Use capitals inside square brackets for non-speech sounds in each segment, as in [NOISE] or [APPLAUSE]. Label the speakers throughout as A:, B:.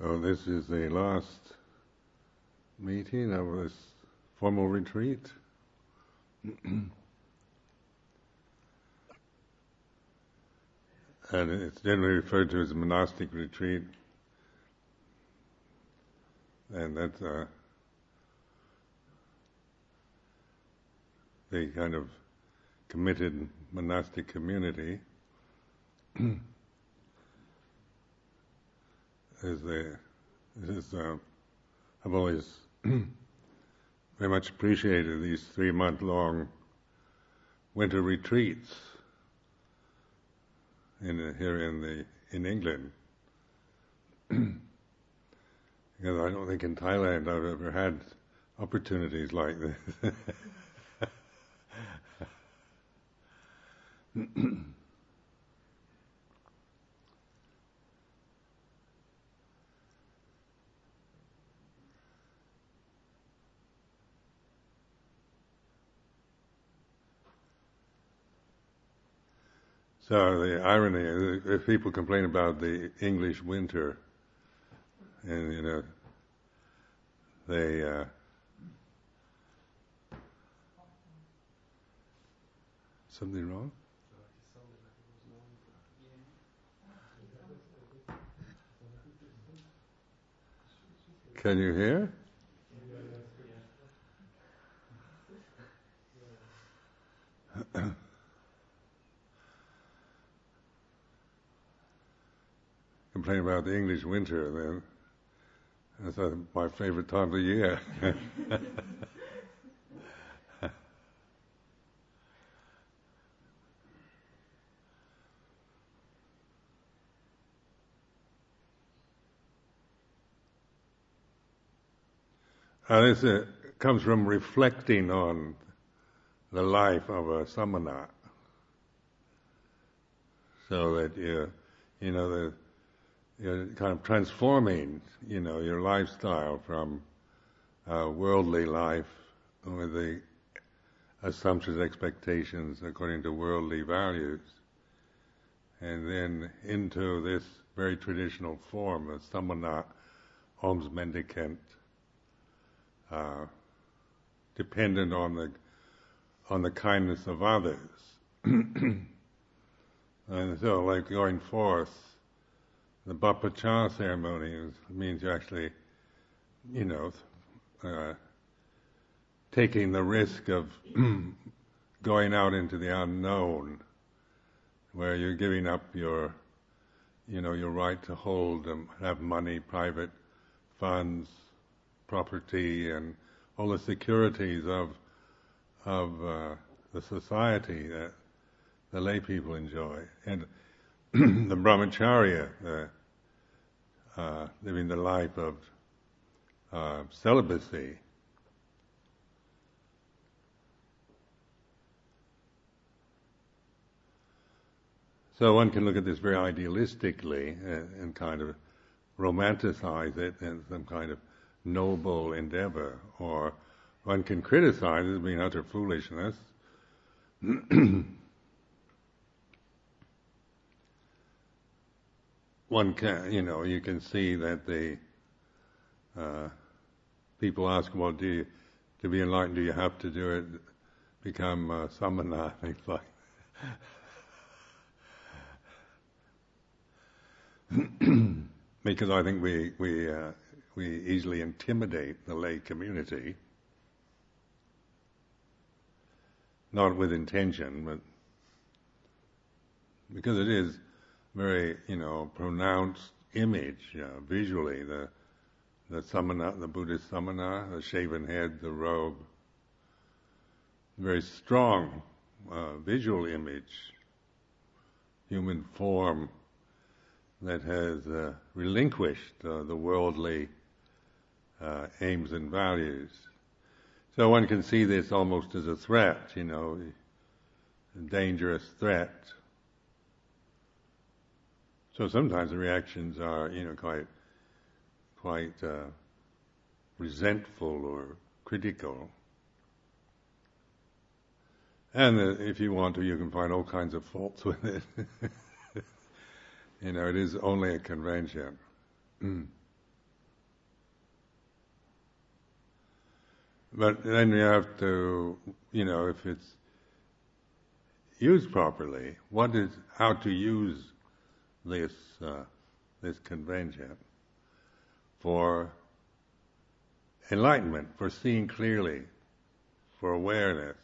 A: So this is the last meeting of this formal retreat. and it's generally referred to as a monastic retreat. And that's uh, the kind of committed monastic community. [CLEARS THROAT] is the is uh, I've always [CLEARS THROAT] very much appreciated these three month long winter retreats in here in the in England [CLEARS THROAT] because I don't think in Thailand I've ever had opportunities like this. [CLEARS THROAT] So the irony is, if people complain about the English winter, and you know, they uh, something wrong. Can you hear? [CLEARS THROAT] complain about the English winter, then that's uh, my favorite time of the year. [LAUGHS] Uh, this uh, comes from reflecting on the life of a samana. So that you, you know, the, you're kind of transforming, you know, your lifestyle from uh, worldly life with the assumptions, expectations according to worldly values, and then into this very traditional form of samana, alms mendicant, uh, dependent on the on the kindness of others. [CLEARS THROAT] and so, like going forth, the Pabbajja ceremony is, means you're actually, you know, uh, taking the risk of [CLEARS THROAT] going out into the unknown, where you're giving up your, you know, your right to hold and have money, private funds, property and all the securities of of uh, the society that the lay people enjoy, and [CLEARS THROAT] the brahmacharya, uh, living the life of uh, celibacy. So one can look at this very idealistically and, uh, and kind of romanticize it as some kind of noble endeavor, or one can criticize it as being utter foolishness. [CLEARS THROAT] one can, you know, you can see that the uh, people ask, well, do you, to be enlightened, do you have to do it, become a samana, things like [CLEARS THROAT] because I think we we uh, we easily intimidate the lay community, not with intention, but because it is very, you know, pronounced image uh, visually. The the samana, the Buddhist samana, the shaven head, the robe, very strong uh, visual image, human form that has uh, relinquished uh, the worldly uh, aims and values. So one can see this almost as a threat, you know, a dangerous threat. So sometimes the reactions are, you know, quite, quite uh, resentful or critical. And uh, if you want to, you can find all kinds of faults [LAUGHS] with it. you know, it is only a convention. [CLEARS THROAT] but then you have to, you know, if it's used properly, what is how to use this uh, this convention for enlightenment, for seeing clearly, for awareness.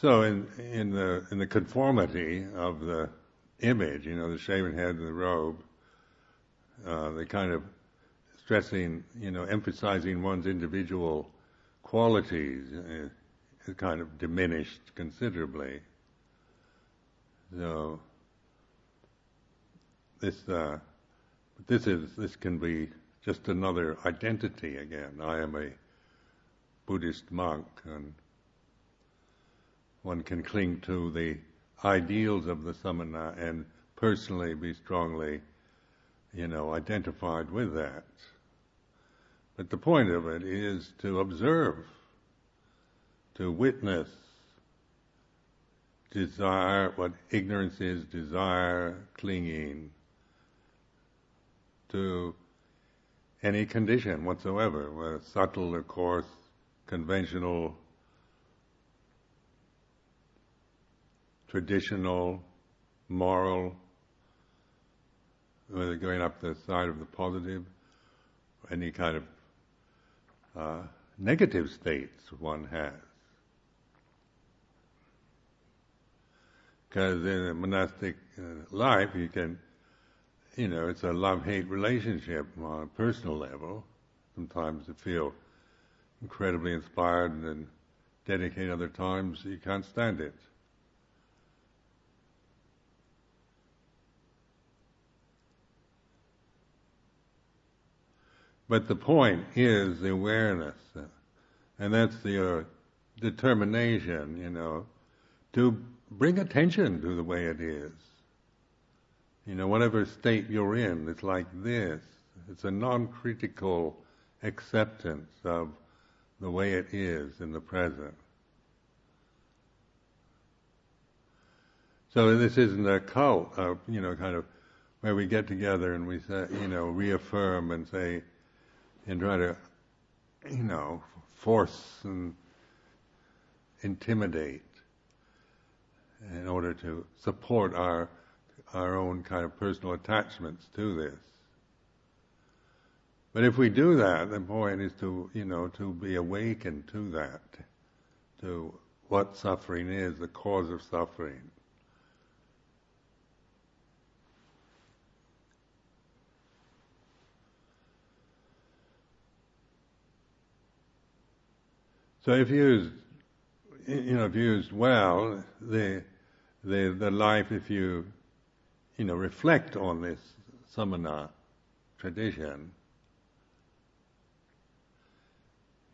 A: So in in the in the conformity of the image, you know, the shaven head and the robe, uh, the kind of stressing, you know, emphasizing one's individual qualities uh, is kind of diminished considerably. So this uh, this is this can be just another identity again. I am a Buddhist monk and one can cling to the ideals of the samana and personally be strongly, you know, identified with that. But the point of it is to observe, to witness desire, what ignorance is, desire, clinging to any condition whatsoever, whether subtle or coarse, conventional, traditional, moral, whether going up the side of the positive, any kind of uh, negative states one has. Because in a monastic uh, life, you can, you know, it's a love-hate relationship on a personal level. Sometimes you feel incredibly inspired and dedicate other times you can't stand it. But the point is the awareness, and that's the uh, determination, you know, to bring attention to the way it is. You know, whatever state you're in, it's like this. It's a non-critical acceptance of the way it is in the present. So this isn't a cult, uh, you know, kind of where we get together and we say, you know, reaffirm and say, and try to, you know, force and intimidate in order to support our our own kind of personal attachments to this. But if we do that, the point is to, you know, to be awakened to that, to what suffering is, the cause of suffering. So if used, you know, if used well, the the the life, if you, you know, reflect on this samana tradition,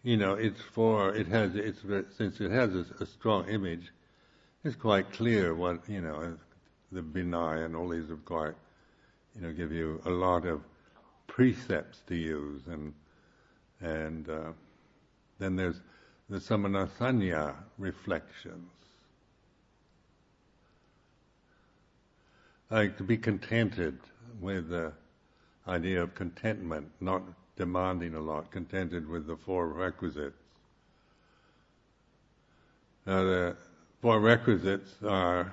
A: you know, it's for it has it's since it has a, a strong image, it's quite clear what you know, the Vinaya and all these have quite, you know, give you a lot of precepts to use and and uh, then there's the Samanasanya reflections. Like to be contented with the idea of contentment, not demanding a lot, contented with the four requisites. Now the four requisites are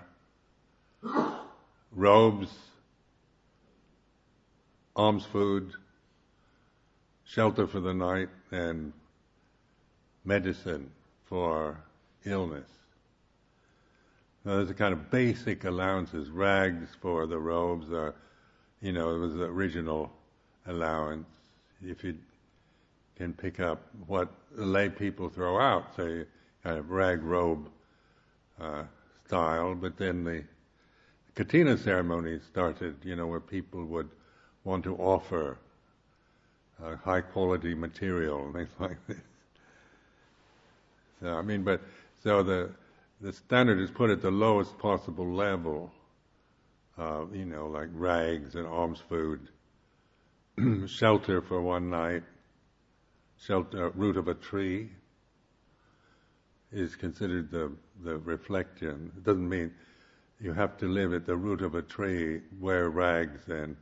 A: [COUGHS] robes, alms food, shelter for the night, and medicine for illness. Now, there's a kind of basic allowances, rags for the robes, or, you know, it was the original allowance. If you can pick up what lay people throw out, say, kind of rag robe uh, style, but then the kathina ceremony started, you know, where people would want to offer uh, high quality material and things [LAUGHS] like this. I mean, but so the the standard is put at the lowest possible level. Uh, you know, like rags and alms food, [CLEARS THROAT] shelter for one night, shelter root of a tree is considered the the reflection. It doesn't mean you have to live at the root of a tree, wear rags, and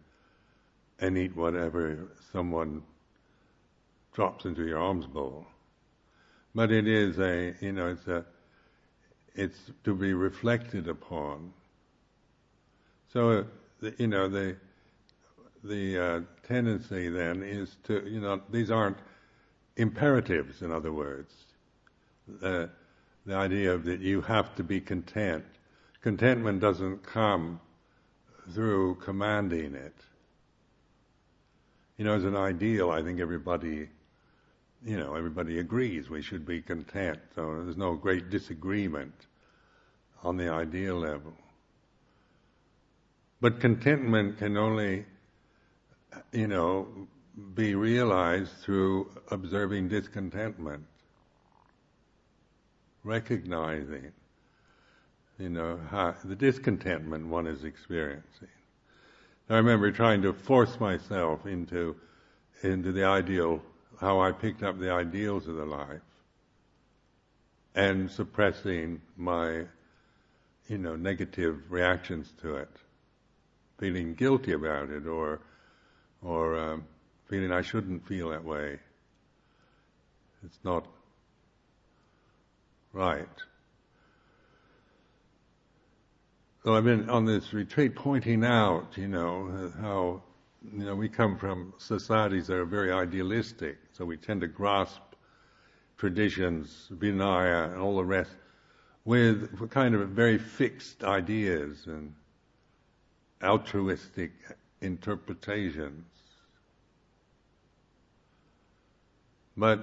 A: and eat whatever someone drops into your alms bowl. But it is a, you know, it's a, it's to be reflected upon. So, uh, you know, the the uh, tendency then is to, you know, these aren't imperatives. In other words, the the idea of that you have to be content. Contentment doesn't come through commanding it. You know, as an ideal, I think everybody, you know, everybody agrees we should be content. So there's no great disagreement on the ideal level. But contentment can only, you know, be realized through observing discontentment, recognizing, you know, how, the discontentment one is experiencing. I remember trying to force myself into into the ideal, how I picked up the ideals of the life, and suppressing my, you know, negative reactions to it, feeling guilty about it, or or um, feeling I shouldn't feel that way. It's not right. So I've been on this retreat pointing out, you know, how, you know, we come from societies that are very idealistic, so we tend to grasp traditions, Vinaya, and all the rest, with kind of very fixed ideas and altruistic interpretations. But,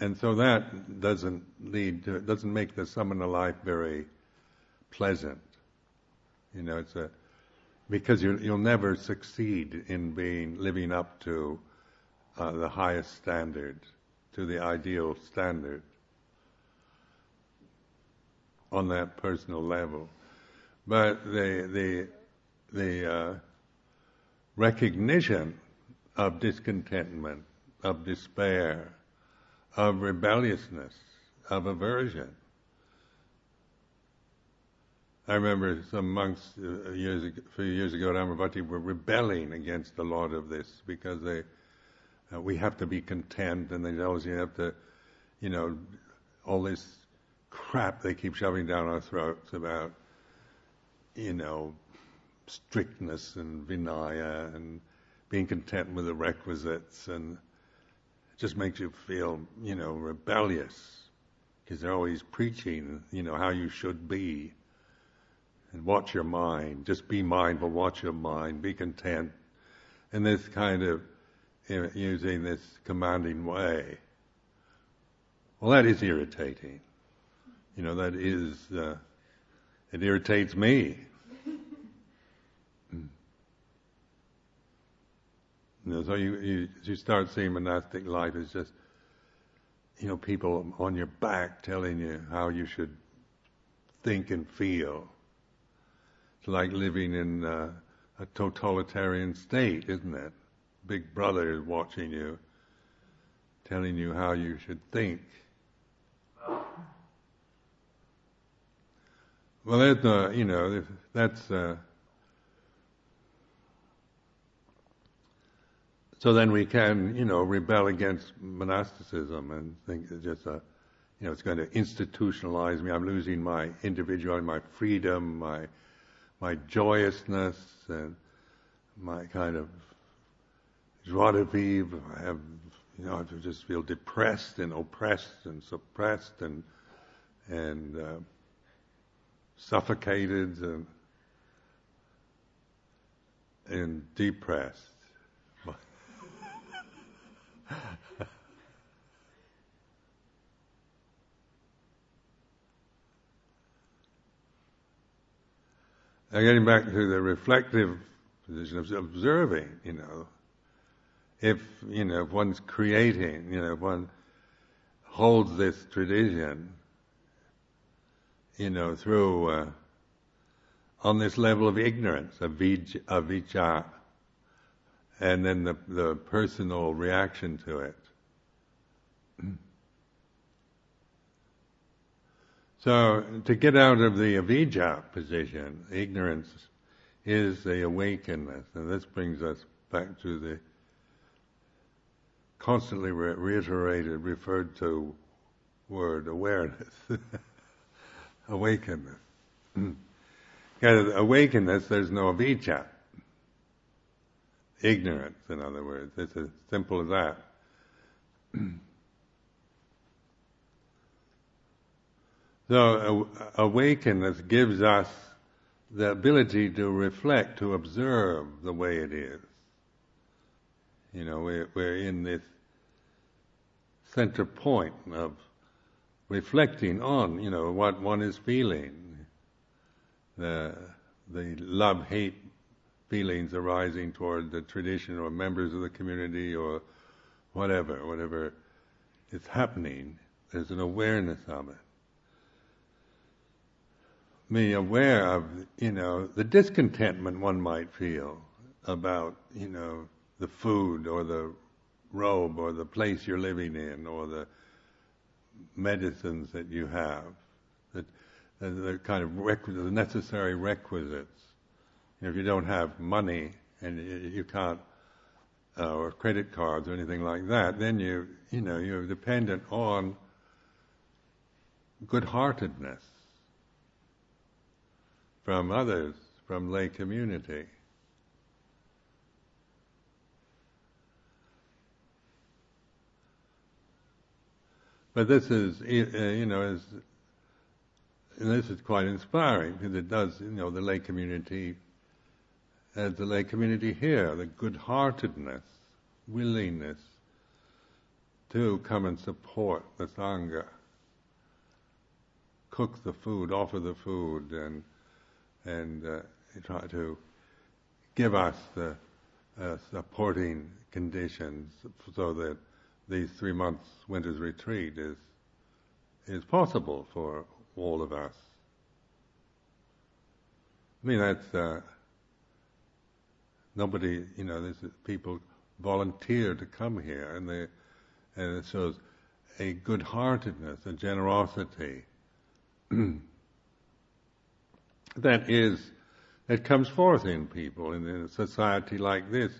A: and so that doesn't lead to, doesn't make the samana life very pleasant. You know, it's a because you, will never succeed in being living up to uh, the highest standard, to the ideal standard on that personal level. But the the the uh, recognition of discontentment, of despair, of rebelliousness, of aversion I remember some monks uh, years ago, a few years ago at Amaravati were rebelling against the lot of this because they, uh, we have to be content, and they always you have to, you know, all this crap they keep shoving down our throats about, you know, strictness and vinaya and being content with the requisites, and it just makes you feel, you know, rebellious because they're always preaching, you know, how you should be and watch your mind. Just be mindful, watch your mind, be content. In this kind of using this commanding way. Well, that is irritating. You know, that is, uh, it irritates me. [LAUGHS] you know, so you, you, you start seeing monastic life as just, you know, people on your back telling you how you should think and feel like living in uh, a totalitarian state, isn't it? Big brother is watching you, telling you how you should think. Well, that's, uh, you know, that's. Uh, so then we can, you know, rebel against monasticism and think it's just a, you know, it's going to institutionalize me. I'm losing my individuality, my freedom, my my joyousness and my kind of joie de vivre. I have, you know, I just feel depressed and oppressed and suppressed and and uh, suffocated and and depressed. [LAUGHS] Now, getting back to the reflective position of observing, you know, if, you know, if one's creating, you know, if one holds this tradition, you know, through, uh, on this level of ignorance, of avijja, and then the, the personal reaction to it. So to get out of the avijja position, ignorance is the awakeness, and this brings us back to the constantly re- reiterated, referred to word awareness, [LAUGHS] awakeness. [CLEARS THROAT] Because awakeness, there's no avijja. Ignorance, in other words. It's as simple as that. [CLEARS THROAT] so, awakeness gives us the ability to reflect, to observe the way it is. You know, we're, we're in this center point of reflecting on, you know, what one is feeling, the the love hate feelings arising toward the tradition or members of the community or whatever, whatever is happening. There's an awareness of it. Being aware of, you know, the discontentment one might feel about, you know, the food or the robe or the place you're living in or the medicines that you have, that the kind of requisites, the necessary requisites. If you don't have money and you can't, uh, or credit cards or anything like that, then you, you know, you're dependent on good-heartedness from others, from lay community. But this is, uh, you know, is, this is quite inspiring because it does, you know, the lay community, as the lay community here, the good-heartedness, willingness to come and support the sangha, cook the food, offer the food, and and uh, try to give us the uh, supporting conditions so that these three months winter's retreat is is possible for all of us. I mean, that's uh, nobody. You know, this is people volunteer to come here, and they and it shows a good-heartedness, a generosity [CLEARS THROAT] that is that comes forth in people in a society like this,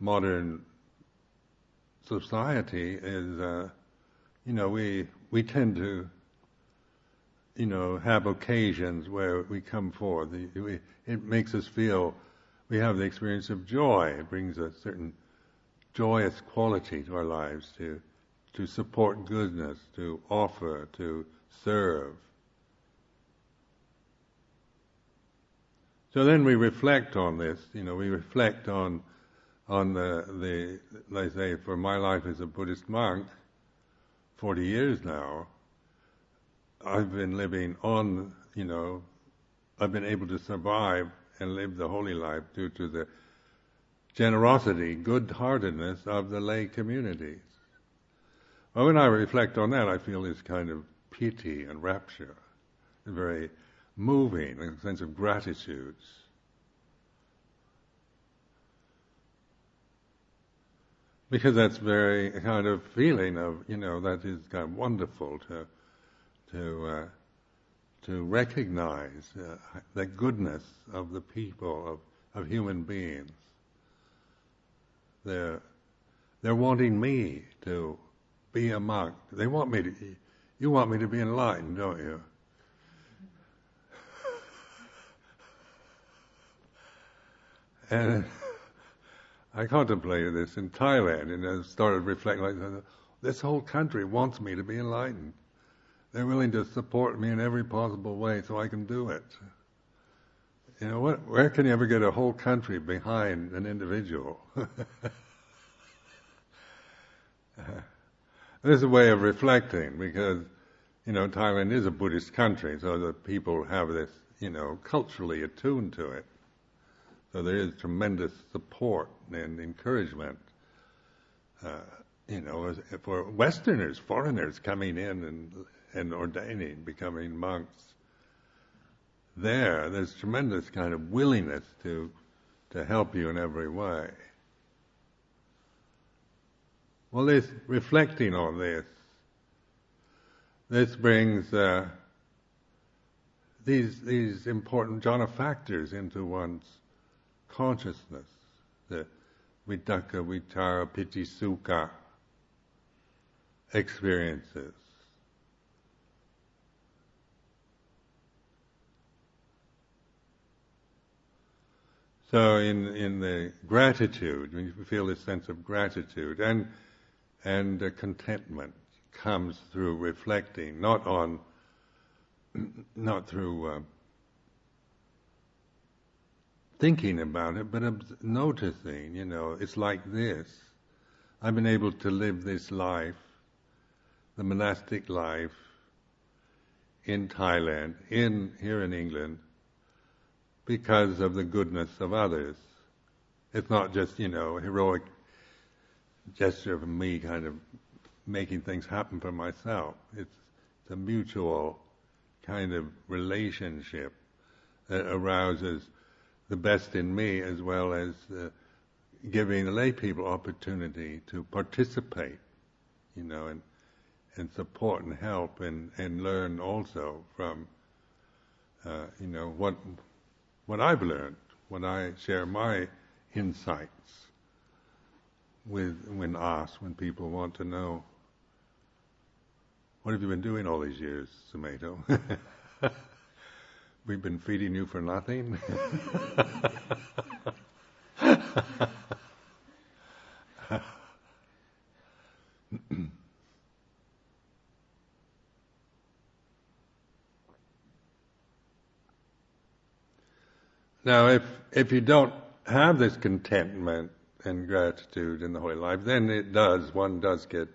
A: modern society is, uh, you know, we we tend to, you know, have occasions where we come forth. It makes us feel we have the experience of joy. It brings a certain joyous quality to our lives to to support goodness, to offer, to serve. So then we reflect on this. You know, we reflect on on the, the, let's say, for my life as a Buddhist monk, 40 years now, I've been living on, you know, I've been able to survive and live the holy life due to the generosity, good-heartedness of the lay communities. Well, when I reflect on that, I feel this kind of pity and rapture, very moving, in a sense of gratitude. because that's very kind of feeling of you know that is kind of wonderful to to uh, to recognize uh, the goodness of the people of of human beings. They're they're wanting me to be a monk. They want me to. You want me to be enlightened, don't you? And I contemplated this in Thailand and I started reflecting like this whole country wants me to be enlightened. They're willing to support me in every possible way so I can do it. You know, what, where can you ever get a whole country behind an individual? [LAUGHS] this is a way of reflecting because, you know, Thailand is a Buddhist country, so the people have this, you know, culturally attuned to it. So there is tremendous support and encouragement, uh, you know, for Westerners, foreigners coming in and, and ordaining, becoming monks. There, there's tremendous kind of willingness to to help you in every way. Well, this reflecting on this, this brings uh, these these important jhana factors into one's consciousness, the vitakka, vichara, piti, sukha experiences. So in in the gratitude, when you feel this sense of gratitude and and uh, contentment comes through reflecting, not on, [CLEARS THROAT] not through uh, thinking about it, but noticing. You know, it's like this. I've been able to live this life, the monastic life, in Thailand, in here in England, because of the goodness of others. It's not just, you know, a heroic gesture of me kind of making things happen for myself. It's, it's a mutual kind of relationship that arouses the best in me as well as uh, giving lay people opportunity to participate, you know, and, and support and help and, and learn also from, uh, you know, what what I've learned when I share my insights with when asked, when people want to know, what have you been doing all these years, Sumedho? [LAUGHS] We've been feeding you for nothing. [LAUGHS] Now, if if you don't have this contentment and gratitude in the holy life, then it does. One does get,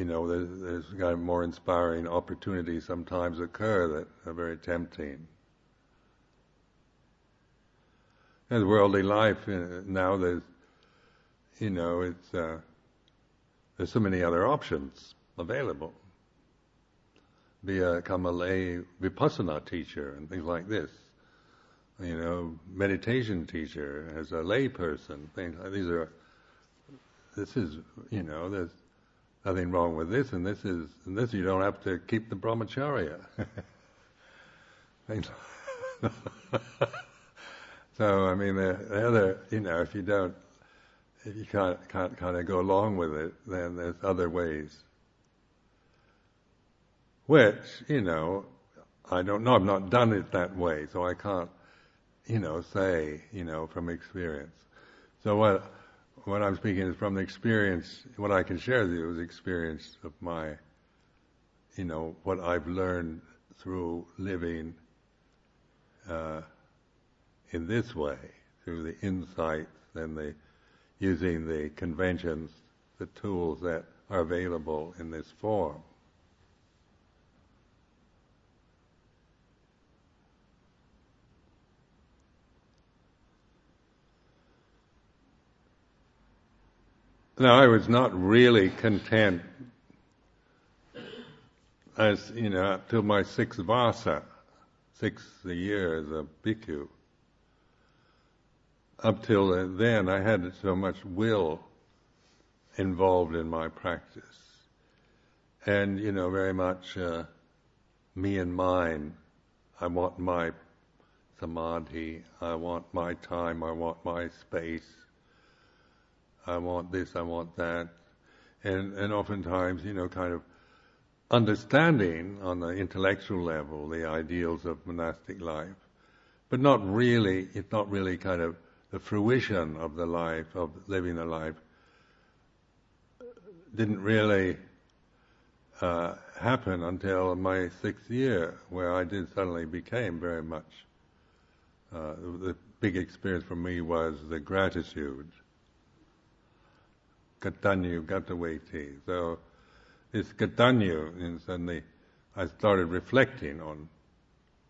A: you know, there's, there's kind of more inspiring opportunities sometimes occur that are very tempting. And worldly life uh, now, there's, you know, it's uh, there's so many other options available. Become a lay vipassana teacher and things like this you know, meditation teacher, as a layperson, things like these are. This is, you know, there's nothing wrong with this, and this is, and this you don't have to keep the brahmacharya. [LAUGHS] so I mean, the, the, other, you know, if you don't, if you can't, can't kind of go along with it, then there's other ways. Which, you know, I don't know. I've not done it that way, so I can't you know, say, you know, from experience. So what what I'm speaking is from the experience. What I can share with you is experience of my, you know, what I've learned through living uh, in this way, through the insights and the using the conventions, the tools that are available in this form. Now, I was not really content as, you know, up till my sixth vasa, sixth year as a bhikkhu. Up till then, I had so much will involved in my practice. And, you know, very much uh, me and mine. I want my samadhi, I want my time, I want my space. I want this, I want that. And, and oftentimes, you know, kind of understanding on the intellectual level the ideals of monastic life, but not really, it's not really kind of the fruition of the life, of living the life, didn't really uh, happen until my sixth year, where I did suddenly became very much. Uh, the big experience for me was the gratitude Katanyu Katavedi. So this Katanyu, and suddenly I started reflecting on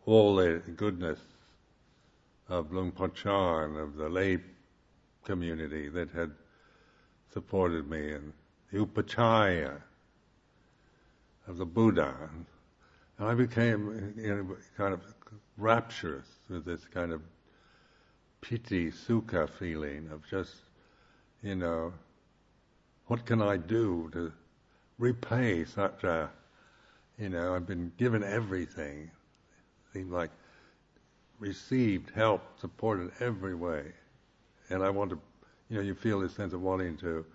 A: all the goodness of Luang Por Chah, of the lay community that had supported me, and the upachaya of the Buddha. And I became you know, kind of rapturous with this kind of piti, sukha feeling of just, you know, what can I do to repay such a, you know, I've been given everything. seem like received help, support in every way, and I want to, you know, you feel this sense of wanting to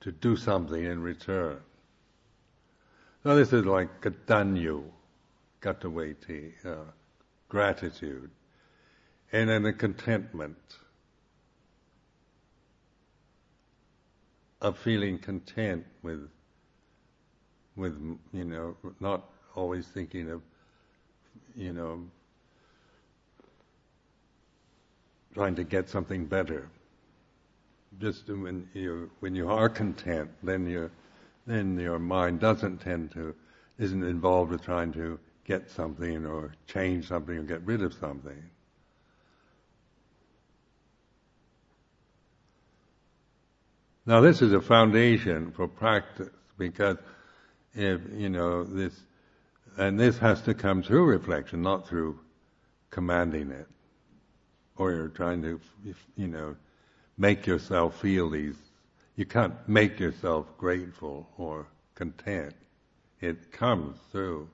A: to do something in return. So this is like katanyu, katavedi, uh, gratitude, and then the contentment of feeling content with, with you know, not always thinking of, you know, trying to get something better. Just when you when you are content, then you then your mind doesn't tend to isn't involved with trying to get something or change something or get rid of something. Now this is a foundation for practice because if you know this and this has to come through reflection, not through commanding it. Or you're trying to you know make yourself feel these you can't make yourself grateful or content. It comes through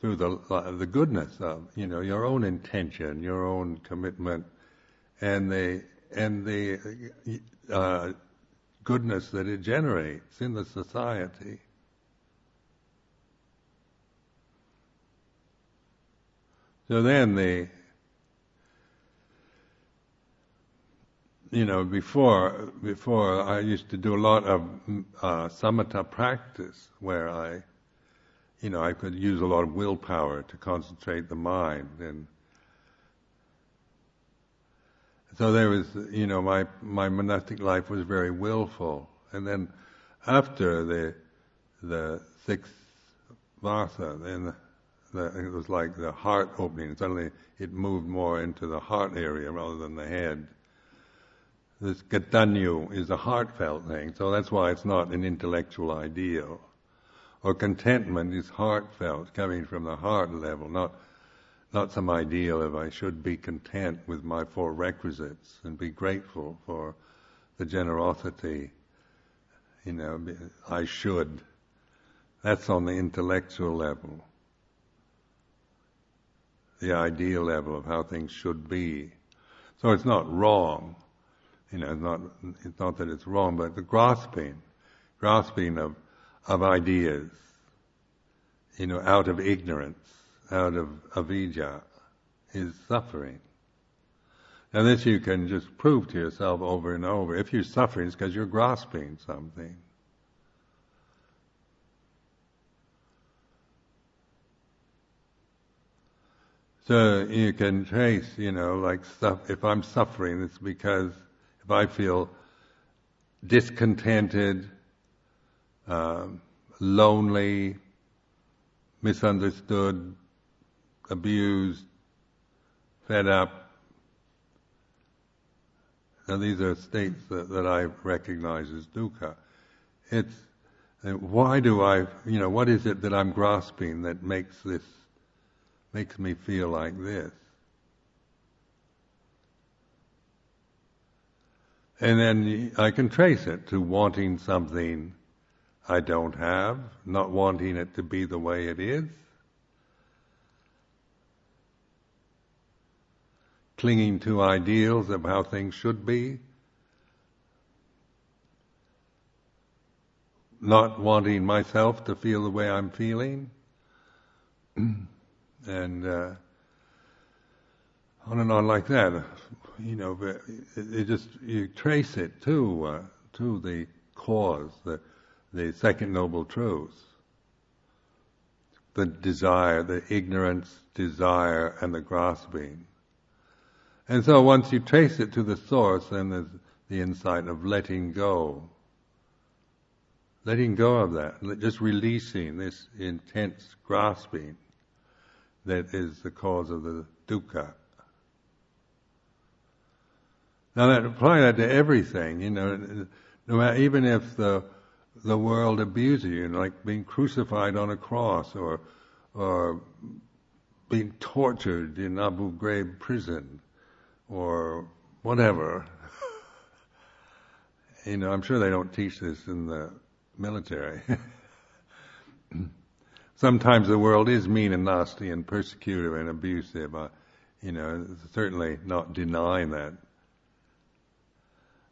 A: through the the goodness of you know your own intention, your own commitment, and the and the uh, goodness that it generates in the society. So then the you know, before before I used to do a lot of uh, samatha practice where I, you know, I could use a lot of willpower to concentrate the mind, and so there was, you know, my my monastic life was very willful, and then after the the sixth vasa, then the, it was like the heart opening. Suddenly, it moved more into the heart area rather than the head this katanyu is a heartfelt thing, so that's why it's not an intellectual ideal. Or contentment is heartfelt, coming from the heart level, not not some ideal of I should be content with my four requisites and be grateful for the generosity. You know, I should. That's on the intellectual level. The ideal level of how things should be. So it's not wrong you know, it's not, it's not that it's wrong, but the grasping, grasping of, of ideas, you know, out of ignorance, out of avidya, is suffering. And this you can just prove to yourself over and over. If you're suffering, it's because you're grasping something. So you can trace, you know, like stuff, if I'm suffering, it's because if I feel discontented, um, lonely, misunderstood, abused, fed up. Now these are states that, that I recognize as dukkha. It's uh, why do I, you know, what is it that I'm grasping that makes this, makes me feel like this? And then I can trace it to wanting something I don't have, not wanting it to be the way it is, clinging to ideals of how things should be, not wanting myself to feel the way I'm feeling, [CLEARS THROAT] and uh, on and on like that. You know, it, it just you trace it to uh, to the cause, the the second noble truth, the desire, the ignorance, desire, and the grasping. And so once you trace it to the source, then there's the insight of letting go. Letting go of that, just releasing this intense grasping that is the cause of the dukkha. Now that apply that to everything, you know, no matter, even if the the world abuses you, like being crucified on a cross or or being tortured in Abu Ghraib prison or whatever. you know, I'm sure they don't teach this in the military. [LAUGHS] sometimes the world is mean and nasty and persecutive and abusive. Uh, you know, certainly not denying that.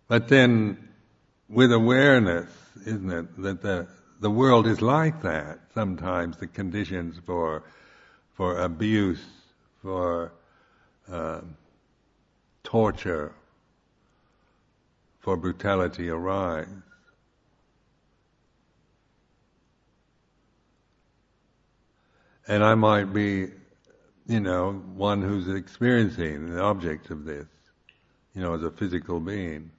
A: But then, with awareness, isn't it, that the the world is like that. Sometimes the conditions for for abuse, for uh, torture, for brutality arise. And I might be, you know, one who's experiencing the object of this, you know, as a physical being.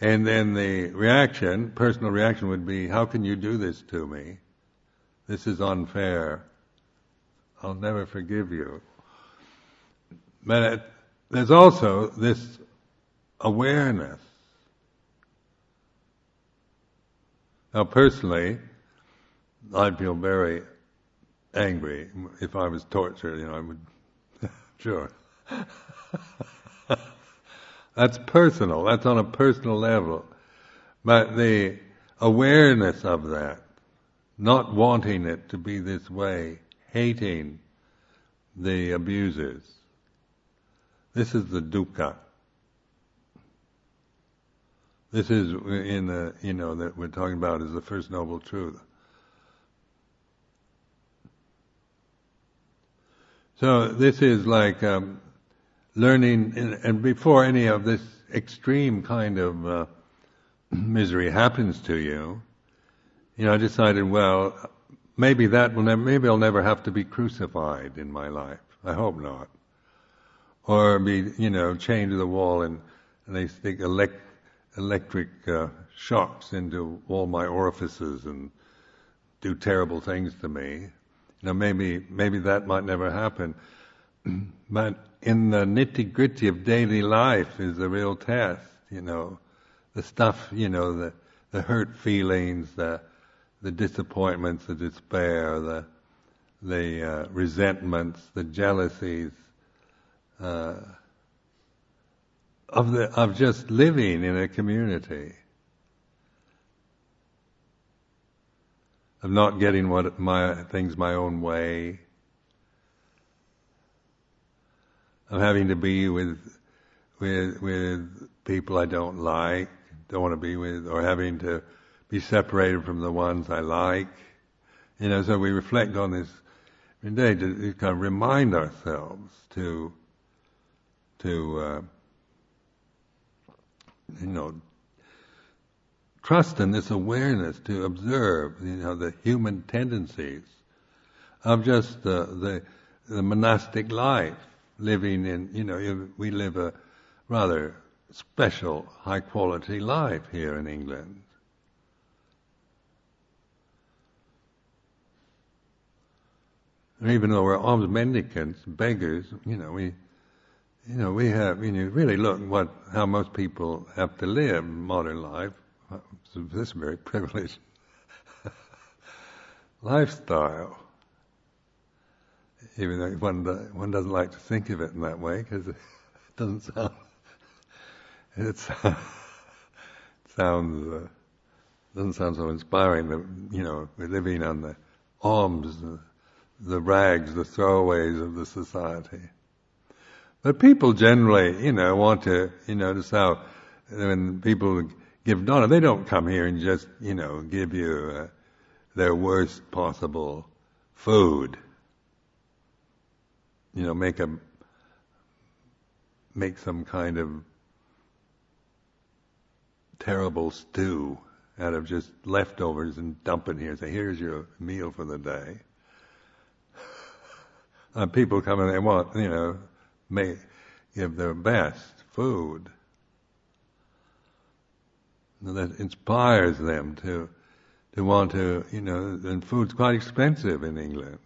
A: And then the reaction, personal reaction would be, how can you do this to me? This is unfair. I'll never forgive you. But there's also this awareness. Now personally, I'd feel very angry if I was tortured, you know, I would, [LAUGHS] sure. [LAUGHS] That's personal. That's on a personal level. But the awareness of that, not wanting it to be this way, hating the abusers, this is the dukkha. This is in the, you know, that we're talking about is the first noble truth. So this is like um, learning, and before any of this extreme kind of uh, [CLEARS THROAT] misery happens to you, you know, I decided, well, maybe that will never, maybe I'll never have to be crucified in my life. I hope not. Or be, you know, chained to the wall and, and they stick elect, electric uh, shocks into all my orifices and do terrible things to me. You know, maybe, maybe that might never happen. [CLEARS THROAT] but in the nitty gritty of daily life is the real test, you know. The stuff, you know, the, the hurt feelings, the, the disappointments, the despair, the, the uh, resentments, the jealousies, uh, of the, of just living in a community. Of not getting what my, things my own way, of having to be with with with people I don't like, don't want to be with, or having to be separated from the ones I like. You know, so we reflect on this day to kind of remind ourselves to to uh, you know trust in this awareness to observe you know the human tendencies of just the the, the monastic life living in, you know, we live a rather special, high quality life here in England. And even though we're alms mendicants, beggars, you know, we, you know, we have, you know, really look what, how most people have to live modern life. This is very [LAUGHS] privileged lifestyle even though one one doesn't like to think of it in that way because it [LAUGHS] doesn't sound it [LAUGHS] sounds uh, doesn't sound so inspiring. That you know we're living on the alms, the, the rags, the throwaways of the society. But people generally, you know, want to, you notice how when people give donor, they don't come here and just, you know, give you uh, their worst possible food you know, make a make some kind of terrible stew out of just leftovers and dump it here. Say, here's your meal for the day. [LAUGHS] Uh, people come and they want, you know, may give their best food. And that inspires them to to want to, you know, and food's quite expensive in England.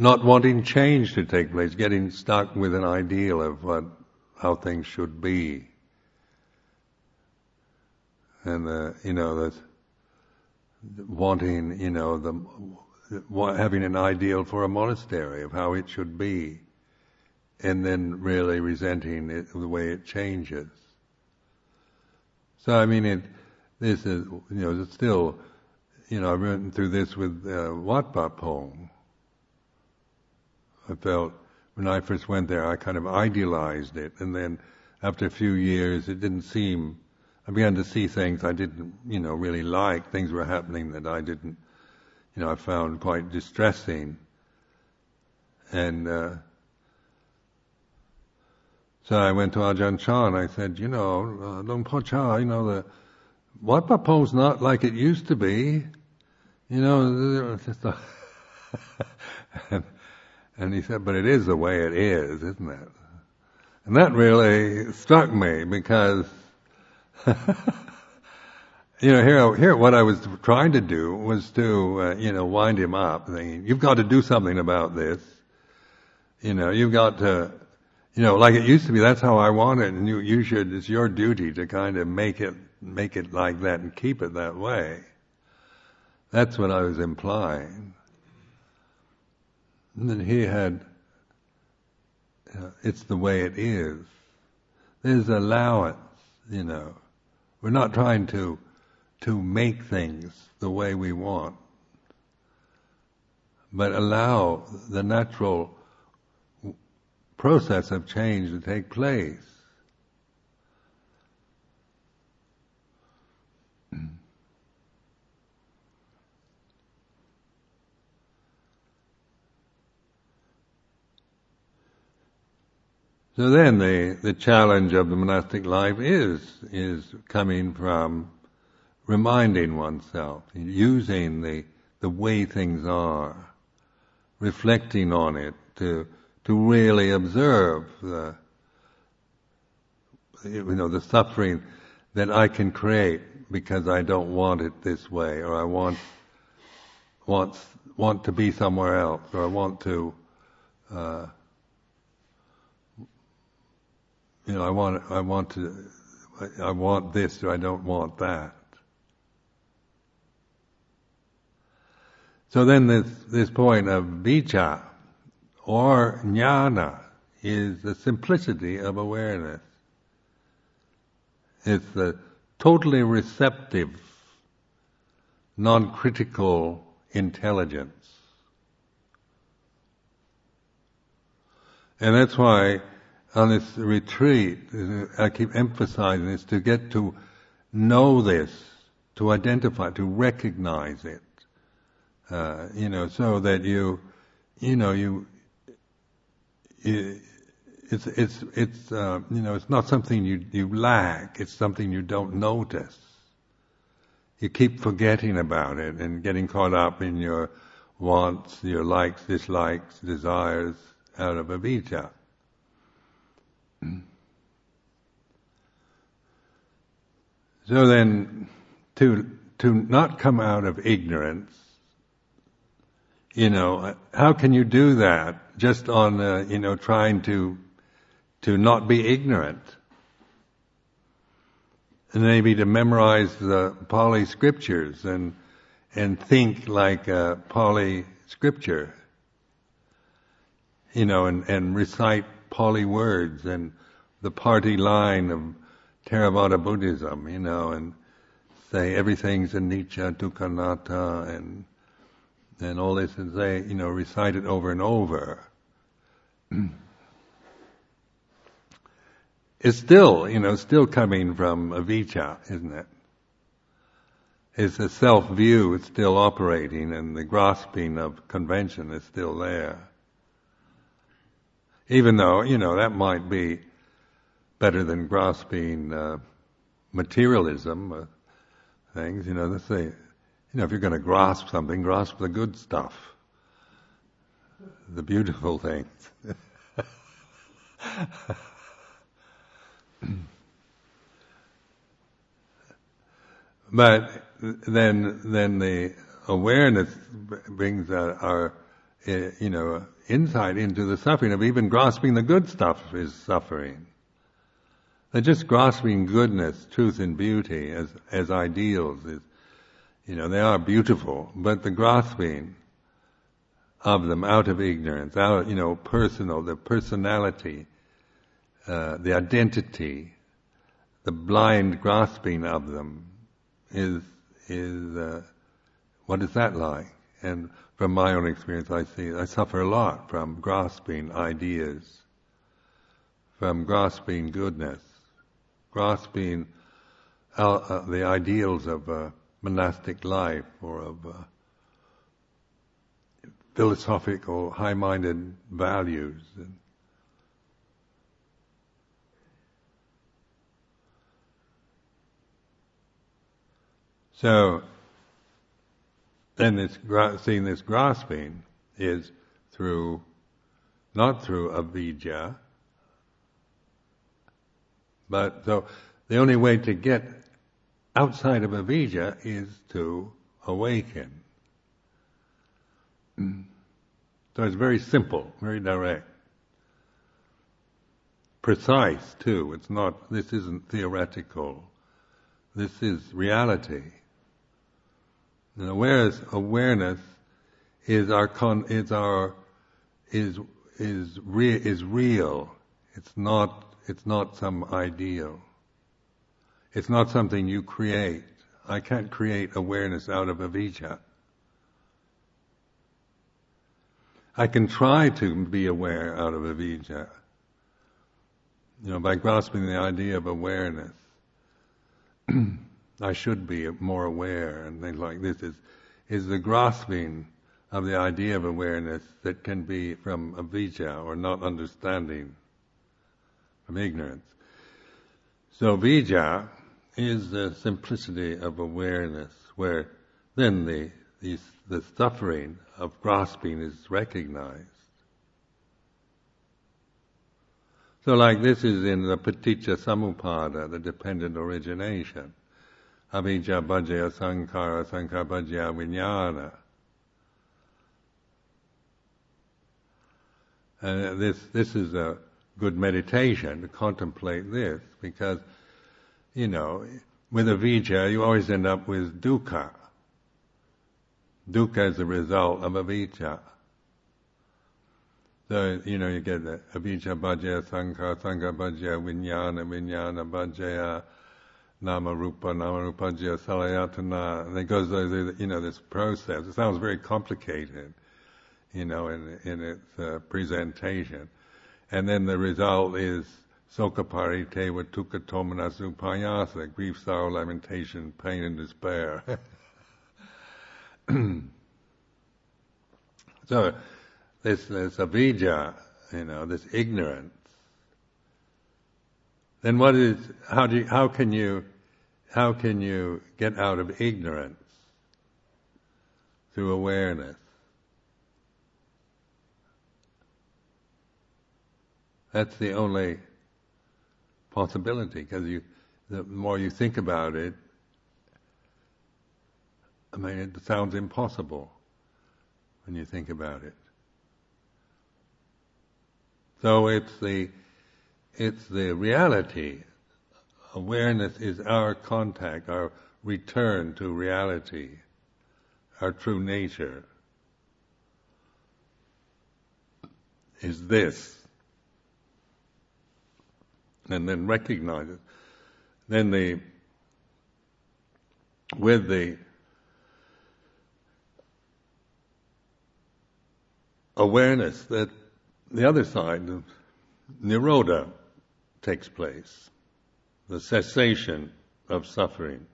A: Not wanting change to take place, getting stuck with an ideal of what, how things should be. And the, you know, the wanting, you know, the having an ideal for a monastery of how it should be, and then really resenting it, the way it changes. So I mean, it, this is, you know, it's still, you know, I've written through this with uh, Wat I felt when I first went there, I kind of idealized it, and then after a few years, it didn't seem. I began to see things I didn't, you know, really like. Things were happening that I didn't, you know, I found quite distressing, and uh, so I went to Ajahn Chah and I said, you know, uh, Luang Por Chah, you know, the Wat Pah not like it used to be. You know, [LAUGHS] just and, he said, but it is the way it is, isn't it? And that really struck me because, [LAUGHS] you know, here, here what I was trying to do was to, uh, you know, wind him up, thinking, you've got to do something about this. You know, you've got to, you know, like it used to be, that's how I want it, and you, you should, it's your duty to kind of make it, make it like that and keep it that way. That's what I was implying. And then he had, uh, it's the way it is. There's allowance, you know. We're not trying to, to make things the way we want, but allow the natural process of change to take place. So then the, the challenge of the monastic life is, is coming from reminding oneself, using the, the way things are, reflecting on it to, to really observe the, you know, the suffering that I can create because I don't want it this way, or I want, want, want to be somewhere else, or I want to, uh, you know, I want, I want to, I want this or I don't want that. So then this, this point of vijja or jnana is the simplicity of awareness. It's the totally receptive, non-critical intelligence. And that's why on this retreat, I keep emphasizing this, to get to know this, to identify, to recognize it, uh, you know, so that you, you know, you, it's, it's, it's, uh, you know, it's not something you, you lack, it's something you don't notice. You keep forgetting about it and getting caught up in your wants, your likes, dislikes, desires out of avijja. So then, to to not come out of ignorance, you know, how can you do that just on uh, you know trying to to not be ignorant? And maybe to memorize the Pali scriptures and and think like a Pali scripture, you know, and, and recite Pali words and the party line of Theravada Buddhism, you know, and say everything's anicca, dukkha, anatta, and and all this, and say, you know, recite it over and over. [CLEARS THROAT] it's still, you know, still coming from avijja, isn't it? It's a self-view, it's still operating, and the grasping of convention is still there. Even though, you know, that might be better than grasping uh, materialism uh, things, you know, let's say, you know, if you're going to grasp something, grasp the good stuff, the beautiful things. [LAUGHS] but then, then the awareness brings our, our you know, insight into the suffering of even grasping the good stuff is suffering. Just grasping goodness, truth, and beauty as as ideals is, you know, they are beautiful, but the grasping of them out of ignorance, out, you know, personal, the personality, uh, the identity, the blind grasping of them is is uh, what is that like? And from my own experience, I see I suffer a lot from grasping ideas, from grasping goodness, grasping uh, the ideals of uh, monastic life or of uh, philosophical, high-minded values. So, then this seeing this grasping is through, not through avijja, but so the only way to get outside of avijja is to awaken. So it's very simple, very direct. Precise too. It's not, this isn't theoretical. This is reality. And awareness, awareness is our con, is our, is, is, is real. It's not, it's not some ideal. It's not something you create. I can't create awareness out of avijja. I can try to be aware out of avijja. You know, by grasping the idea of awareness. [CLEARS THROAT] I should be more aware and things like this is is the grasping of the idea of awareness that can be from avijja or not understanding, from ignorance. So vijja is the simplicity of awareness, where then the the, the suffering of grasping is recognized. So like this is in the paticca samuppada, the dependent origination. Avijja paccaya sankhara sankhara paccaya vijnana. And this, this is a good meditation to contemplate this because, you know, with avijja you always end up with dukkha. Dukkha is the result of avijja. So, you know, you get the avijja paccaya sankhara, sankhara paccaya vijnana, vijnana paccaya nama rupa, nama rupa jya salayatana, and it goes through, you know, this process. It sounds very complicated, you know, in, in its uh, presentation. And then the result is sokaparideva dukkha tomana supayasa, grief, sorrow, lamentation, pain, and despair. [CLEARS THROAT] so, this, this avijja, you know, this ignorance, then what is, how do you, how can you, how can you get out of ignorance? Through awareness. That's the only possibility, because you, the more you think about it, I mean, it sounds impossible when you think about it. So it's the it's the reality. Awareness is our contact, our return to reality, our true nature. Is this. And then recognize it. Then the, with the awareness that the other side of Nirodha takes place, the cessation of suffering.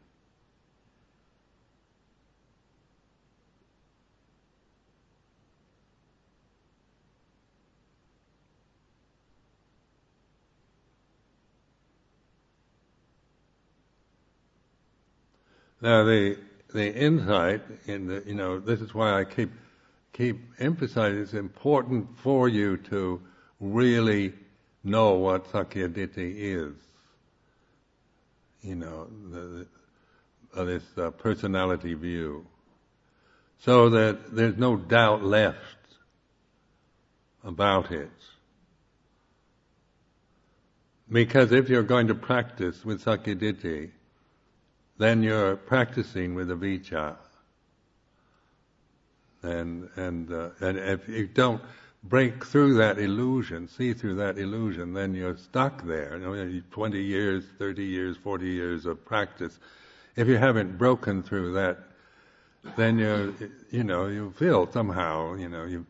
A: Now the the insight in the you know this is why I keep keep emphasizing it's important for you to really know what Sakkayaditthi is. You know, the, uh, this uh, personality view. So that there's no doubt left about it. Because if you're going to practice with Sakkayaditthi, then you're practicing with avijja. And, and, uh, and if you don't break through that illusion, see through that illusion, then you're stuck there. You know, 20 years, 30 years, 40 years of practice. If you haven't broken through that, then you you know, you feel somehow, you know, you,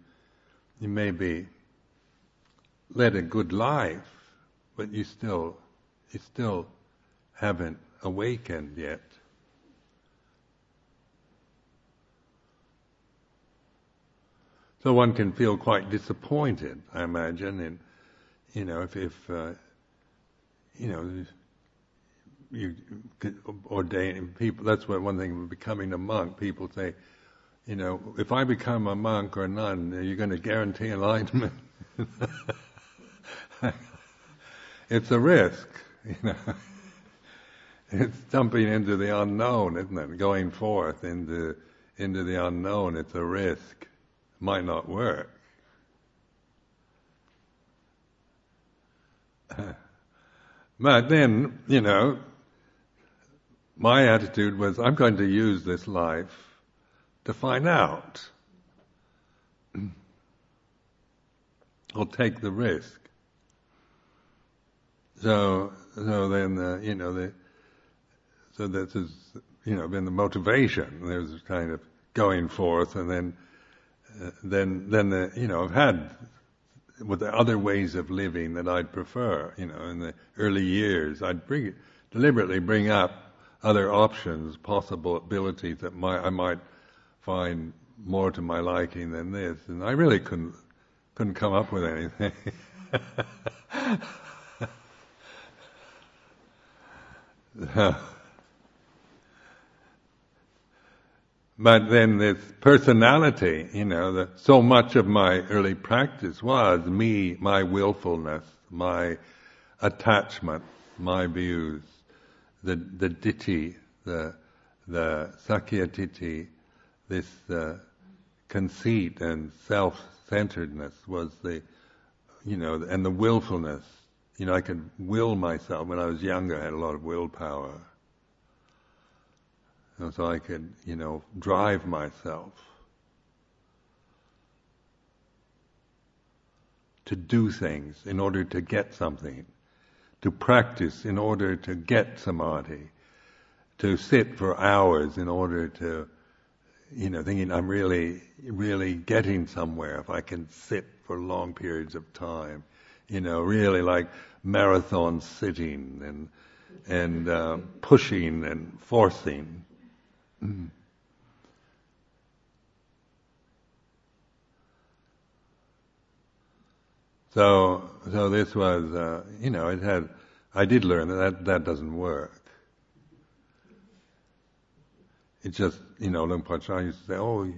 A: you may be led a good life, but you still, you still haven't awakened yet. So one can feel quite disappointed, I imagine, in you know if, if uh, you know you ordain people. That's what one thing becoming a monk. People say, you know, if I become a monk or a nun, are you going to guarantee enlightenment? [LAUGHS] it's a risk, [LAUGHS] you know. It's jumping into the unknown, isn't it? Going forth into into the unknown. It's a risk might not work. but then, you know, my attitude was I'm going to use this life to find out. [CLEARS THROAT] I'll take the risk. So, so then, uh, you know, the, so this has, you know, been the motivation. There's kind of going forth and then then then the, you know I've had with the other ways of living that I'd prefer. You know, in the early years, I'd bring deliberately bring up other options, possible abilities that might, I might find more to my liking than this, and I really couldn't couldn't come up with anything. [LAUGHS] [LAUGHS] But then this personality, you know, so much of my early practice was me, my willfulness, my attachment, my views, the the ditthi, the the sakkayaditthi, this uh, conceit and self-centeredness was the, you know, and the willfulness. You know, I could will myself. When I was younger, I had a lot of willpower so I could, you know, drive myself to do things in order to get something, to practice in order to get samadhi, to sit for hours in order to, you know, thinking I'm really, really getting somewhere if I can sit for long periods of time, you know, really like marathon sitting and and uh, pushing and forcing. So, so this was, uh, you know, it had. I did learn that, that that doesn't work. It's just, you know, Luang Por used to say, "Oh,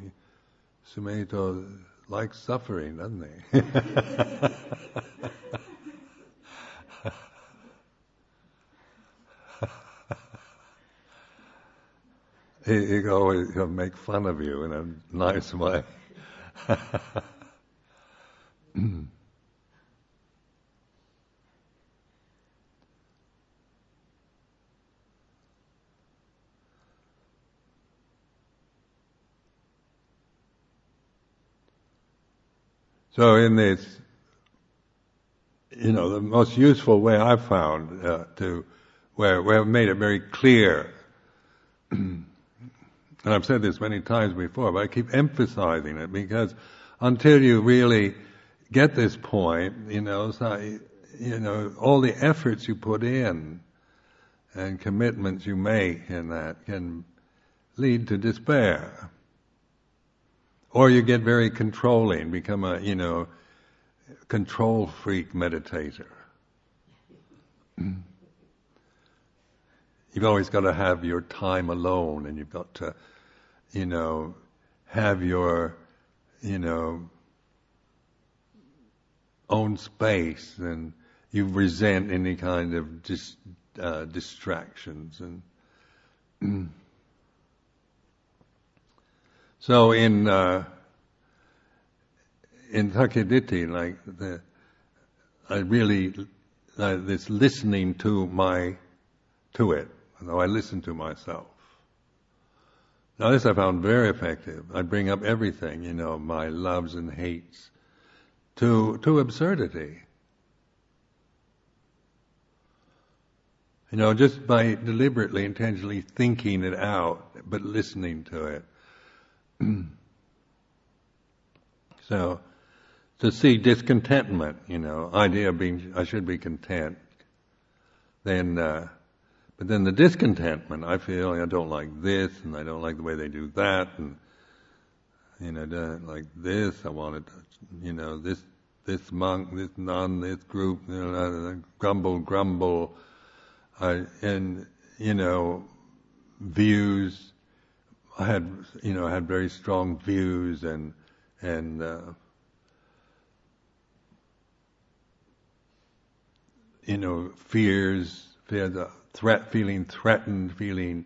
A: Sumedho likes suffering, doesn't he?" [LAUGHS] [LAUGHS] he, he always he'll make fun of you in a nice way. [CLEARS THROAT] so in this, you know, the most useful way I've found uh, to where where I've made it very clear [CLEARS THROAT] And I've said this many times before, but I keep emphasizing it because until you really get this point, you know, so, you know, all the efforts you put in and commitments you make in that can lead to despair. Or you get very controlling, become a, you know, control freak meditator. [CLEARS THROAT] You've always got to have your time alone and you've got to, you know, have your, you know, own space and you resent any kind of dis, uh, distractions and [CLEARS THROAT] so in uh, in Sakkayaditthi, like the, I really, uh, this listening to my, to it, though I listen to myself. Now this I found very effective. I bring up everything, you know, my loves and hates, to, to absurdity. You know, just by deliberately, intentionally thinking it out, but listening to it. [CLEARS THROAT] so, to see discontentment, you know, idea of being, I should be content, then, uh, but then the discontentment, I feel I don't like this, and I don't like the way they do that, and, you know, don't like this, I wanted you know, this, this monk, this nun, this group, you know, grumble, grumble, uh, and you know views. I had you know had very strong views and and uh, you know fears, fear the threat, feeling threatened, feeling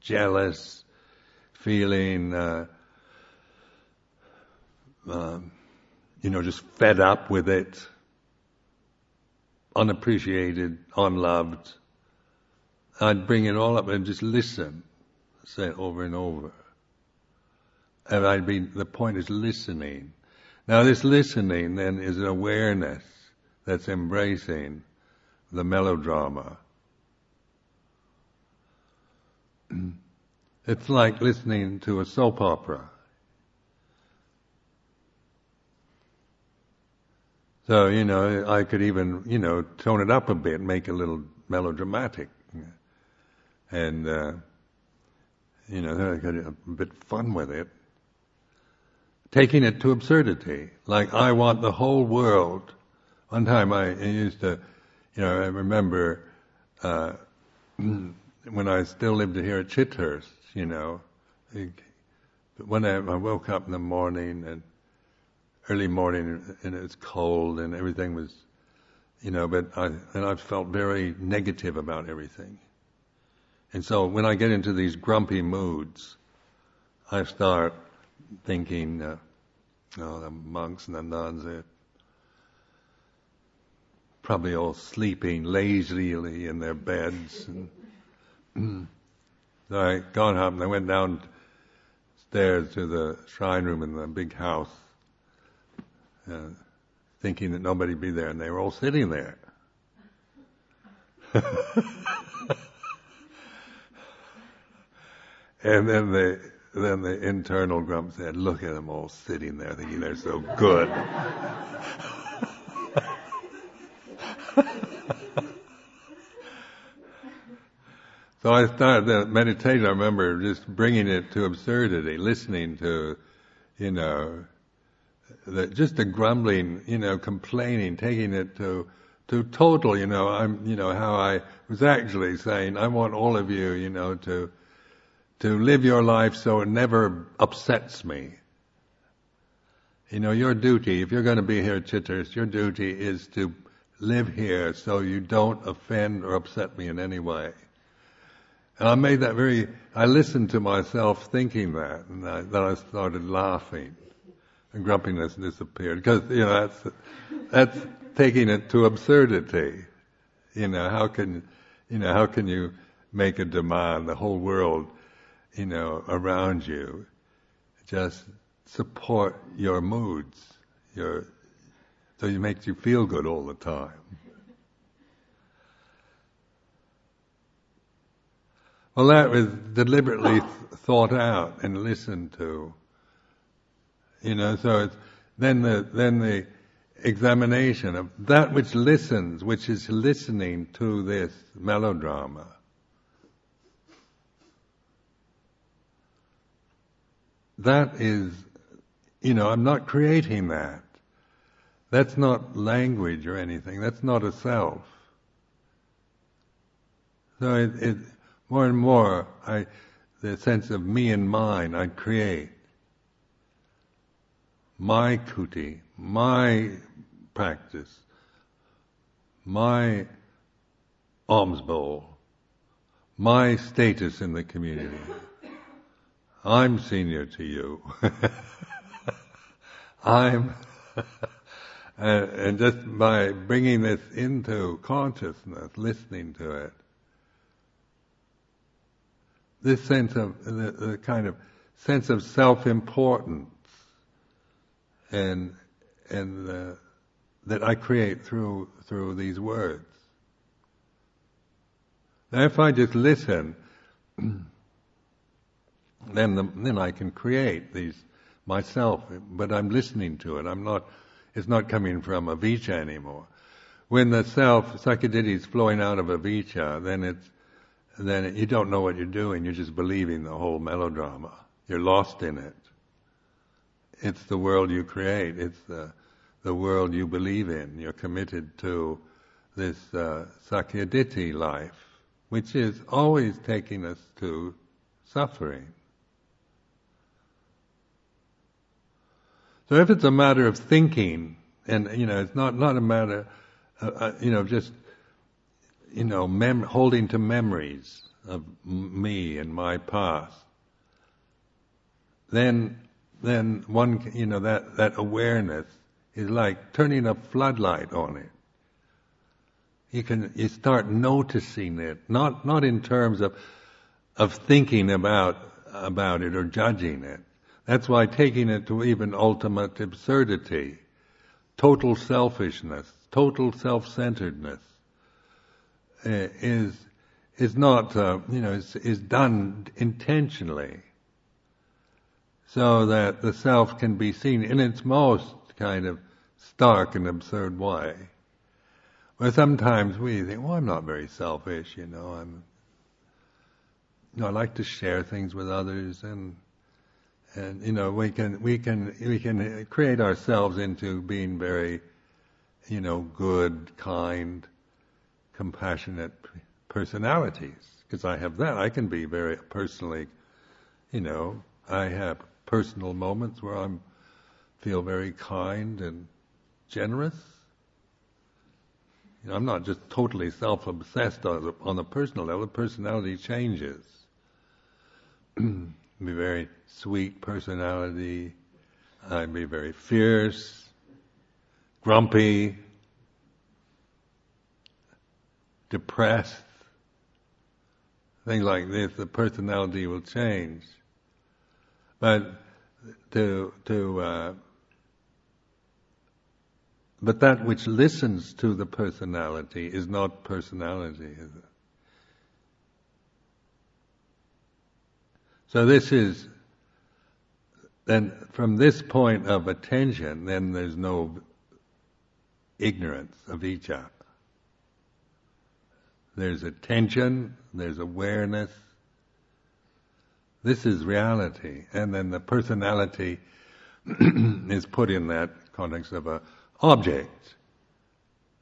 A: jealous, feeling uh, um, you know just fed up with it, unappreciated, unloved. I'd bring it all up and just listen, say it over and over. And I'd be, the point is listening. Now this listening then is an awareness that's embracing the melodrama. It's like listening to a soap opera. So, you know, I could even, you know, tone it up a bit, make it a little melodramatic and uh, you know, I got a bit fun with it. Taking it to absurdity, like I want the whole world. One time I used to, you know, I remember uh, when I still lived here at Chithurst, you know, But when I, I woke up in the morning and early morning and it was cold and everything was, you know, but I and I felt very negative about everything. And so when I get into these grumpy moods, I start thinking, uh, oh, the monks and the nuns, are probably all sleeping lazily in their beds. And so I got up and I went downstairs to the shrine room in the big house, uh, thinking that nobody'd be there, and they were all sitting there. [LAUGHS] And then the then the internal grump said, "Look at them all sitting there, thinking they're so good." [LAUGHS] so I started the meditation. I remember just bringing it to absurdity, listening to, you know, the, just the grumbling, you know, complaining, taking it to to total, you know, I'm, you know, how I was actually saying, I want all of you, you know, to to live your life so it never upsets me. You know, your duty, if you're going to be here at Chithurst, your duty is to live here so you don't offend or upset me in any way. And I made that very, I listened to myself thinking that, and I, then I started laughing. And grumpiness disappeared. Because, you know, that's, that's taking it to absurdity. You know, how can, you know, how can you make a demand? The whole world you know, around you. Just support your moods, your, so it makes you feel good all the time. Well, that was deliberately thought out and listened to. You know, so it's then the then the examination of that which listens, which is listening to this melodrama. that is, you know, I'm not creating that. That's not language or anything. That's not a self. So it, it more and more, I, the sense of me and mine, I create. My kuti, my practice, my alms bowl, my status in the community. I'm senior to you. [LAUGHS] I'm, and, [LAUGHS] and just by bringing this into consciousness, listening to it, this sense of the, the kind of sense of self-importance and and uh, that I create through through these words. Now, if I just listen, [CLEARS THROAT] then the, then I can create these myself. But I'm listening to it. I'm not. It's not coming from avijja anymore. When the self is flowing out of avijja, then it's then you don't know what you're doing. You're just believing the whole melodrama. You're lost in it. It's the world you create. It's the the world you believe in. You're committed to this uh, sakkayaditthi life, which is always taking us to suffering. So if it's a matter of thinking, and you know, it's not not a matter, uh, uh, you know, just you know, mem- holding to memories of me and my past, then then one, you know, that that awareness is like turning a floodlight on it. You can you start noticing it, not not in terms of of thinking about about it or judging it. That's why taking it to even ultimate absurdity, total selfishness, total self-centeredness, is is not uh, you know is, is done intentionally, so that the self can be seen in its most kind of stark and absurd way. Where sometimes we think, well, I'm not very selfish, you know, I'm, you know, I like to share things with others and, and, you know, we can, we can, we can create ourselves into being very, you know, good, kind, compassionate personalities. Because I have that. I can be very personally, you know, I have personal moments where I'm feel very kind and generous. You know, I'm not just totally self-obsessed on, on a personal level. Personality changes. [CLEARS THROAT] be very sweet personality. I'd be very fierce, grumpy, depressed. Things like this. The personality will change. But to to uh, but that which listens to the personality is not personality, is it? So this is, then from this point of attention, then there's no ignorance avijja. There's attention, there's awareness. This is reality. And then the personality [CLEARS THROAT] is put in that context of a object.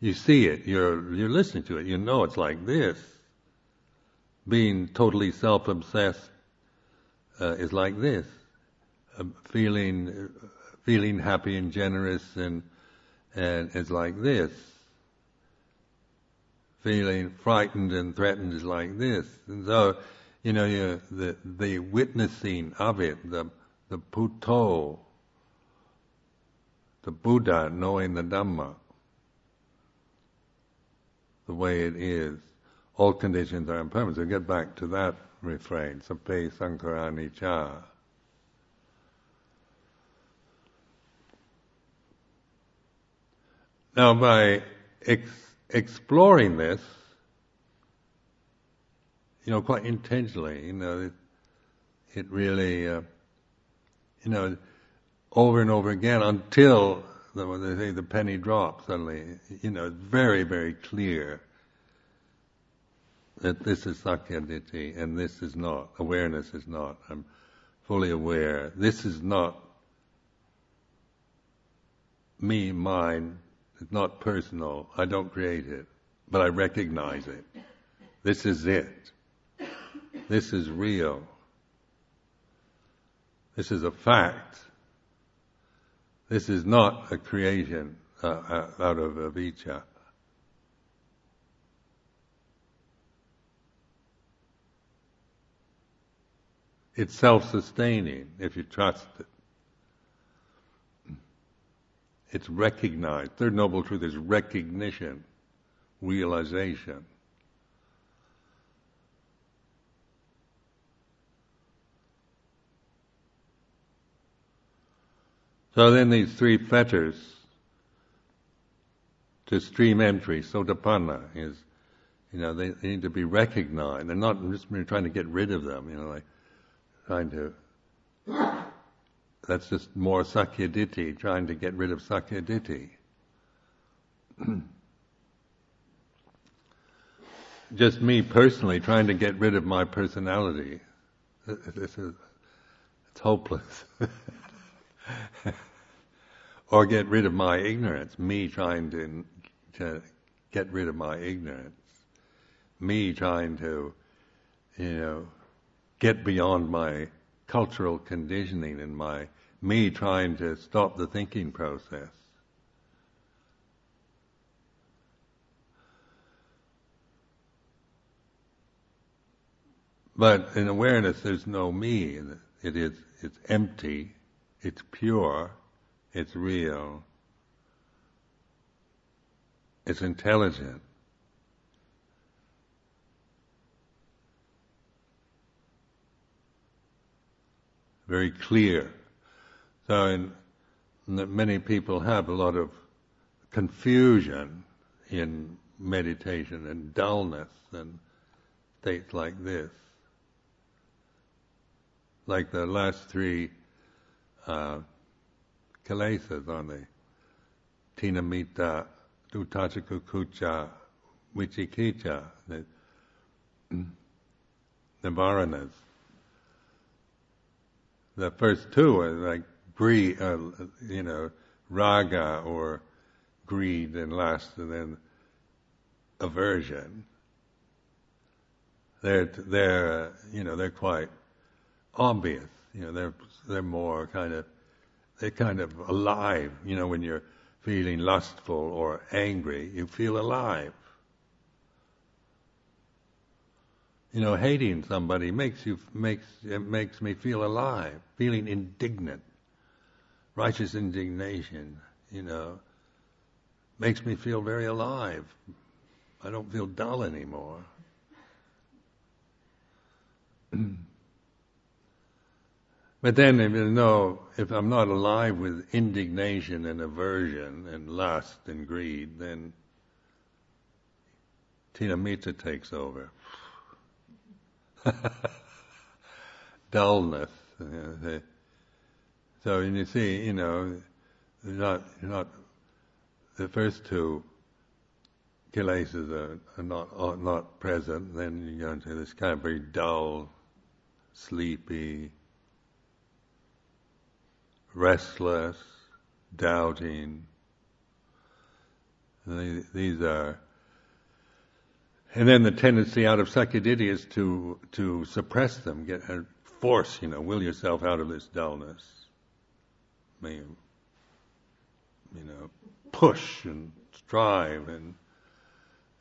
A: You see it, you're, you're listening to it, you know it's like this. Being totally self-obsessed uh, is like this. Feeling, feeling happy and generous and, and is like this. Feeling frightened and threatened is like this. And so, you know, you, the, the witnessing of it, the, the buddho, the Buddha knowing the Dhamma the way it is. All conditions are impermanent. So get back to that refrain, sabbe sankhara anicca. Now by ex- exploring this, you know, quite intentionally, you know, it, it really, uh, you know, over and over again until the, when they say the penny drops suddenly, you know, it's very, very clear that this is sakkayaditthi and this is not. Awareness is not. I'm fully aware. This is not me, mine. It's not personal. I don't create it, but I recognize it. This is it. This is real. This is a fact. This is not a creation uh, uh, out of avijja. It's self-sustaining if you trust it. It's recognized. Third Noble Truth is recognition, realization. So then these three fetters to stream entry, sotapanna, is, you know, they, they need to be recognized. They're not just trying to get rid of them, you know, like trying to, that's just more sakkayaditthi, trying to get rid of sakkayaditthi. [CLEARS THROAT] just me personally trying to get rid of my personality. This is, it's hopeless. [LAUGHS] or get rid of my ignorance, me trying to, to get rid of my ignorance, me trying to, you know, get beyond my cultural conditioning and my, me trying to stop the thinking process. But in awareness, there's no me. It is, it's empty, it's pure, it's real. It's intelligent. Very clear. So in, many people have a lot of confusion in meditation and dullness and states like this. Like the last three uh, kilesas on the thina-middha, uddhacca vicikiccha, the nivaranas. The first two are like greed, uh, you know, raga or greed, and lust and then aversion. They're they're you know they're quite obvious. You know they're they're more kind of they're kind of alive. You know, when you're feeling lustful or angry, you feel alive. You know, hating somebody makes you makes it makes me feel alive. Feeling indignant, righteous indignation. You know, makes me feel very alive. I don't feel dull anymore. [CLEARS THROAT] But then, if you know, if I'm not alive with indignation and aversion and lust and greed, then Thina-middha takes over. [LAUGHS] Dullness. So you see, you know, not not the first two kilesas are, are not are not present. Then you go into this kind of very dull, sleepy, restless, doubting. These are, and then the tendency out of sakkayaditthi is to to suppress them, get force, you know, will yourself out of this dullness. You know, push and strive and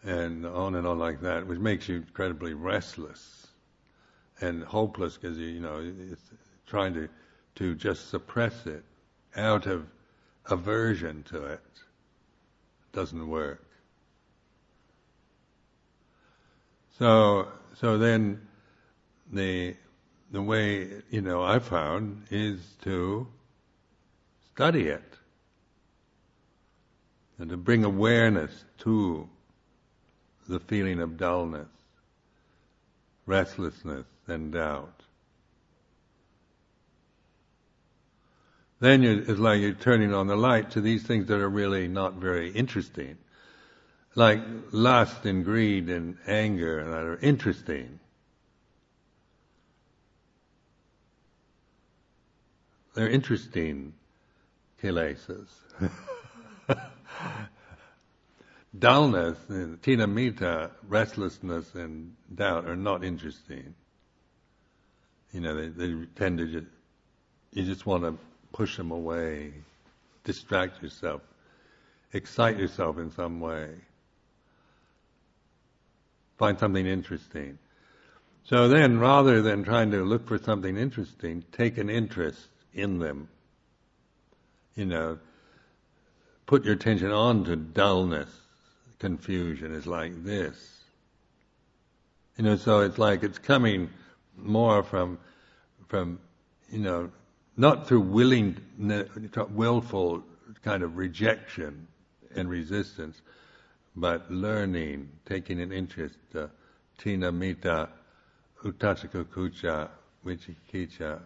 A: and on and on like that, which makes you incredibly restless and hopeless because you, you know it's trying to to just suppress it out of aversion to it doesn't work. So, so then the, the way, you know, I found is to study it and to bring awareness to the feeling of dullness, restlessness, and doubt. Then it's like you're turning on the light to these things that are really not very interesting. Like lust and greed and anger that are interesting. They're interesting kilesas. [LAUGHS] Dullness, thina-middha, restlessness and doubt are not interesting. You know, they, they tend to just, you just want to push them away, distract yourself, excite yourself in some way, find something interesting. So then, rather than trying to look for something interesting, take an interest in them. You know, put your attention on to dullness, confusion is like this. You know, so it's like it's coming more from, from, you know, not through willing, willful kind of rejection and resistance, but learning, taking an interest, uh, thina-middha, utasaka kucha, vicikiccha.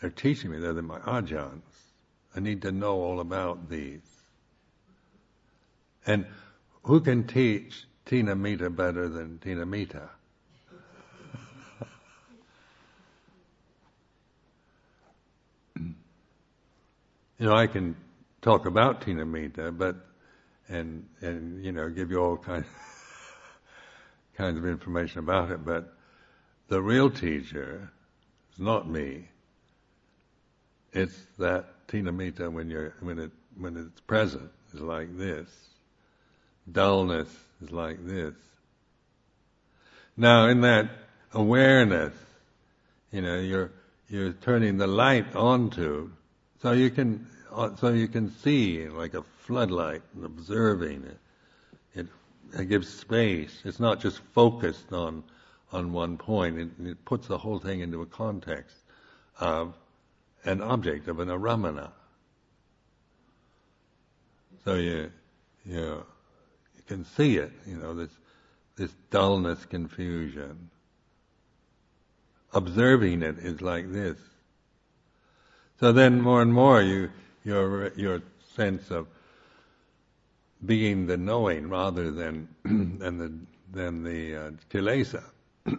A: They're teaching me, they're my ajahns. I need to know all about these. And who can teach Thina-middha better than Thina-middha? [LAUGHS] you know, I can talk about Thina-middha, but and and you know give you all kinds [LAUGHS] kinds of information about it, but the real teacher is not me. It's that Thina-middha when you're when it when it's present is like this. Dullness is like this. Now in that awareness, you know, you're you're turning the light onto, so you can uh, so you can see like a floodlight and observing it. It, it gives space. It's not just focused on on one point. It, it puts the whole thing into a context of an object of an arammana. So you, you, you can see it, you know, this, this dullness, confusion. Observing it is like this. So then more and more you, your, your sense of being the knowing rather than, [CLEARS THROAT] than the, than the uh. [CLEARS THROAT]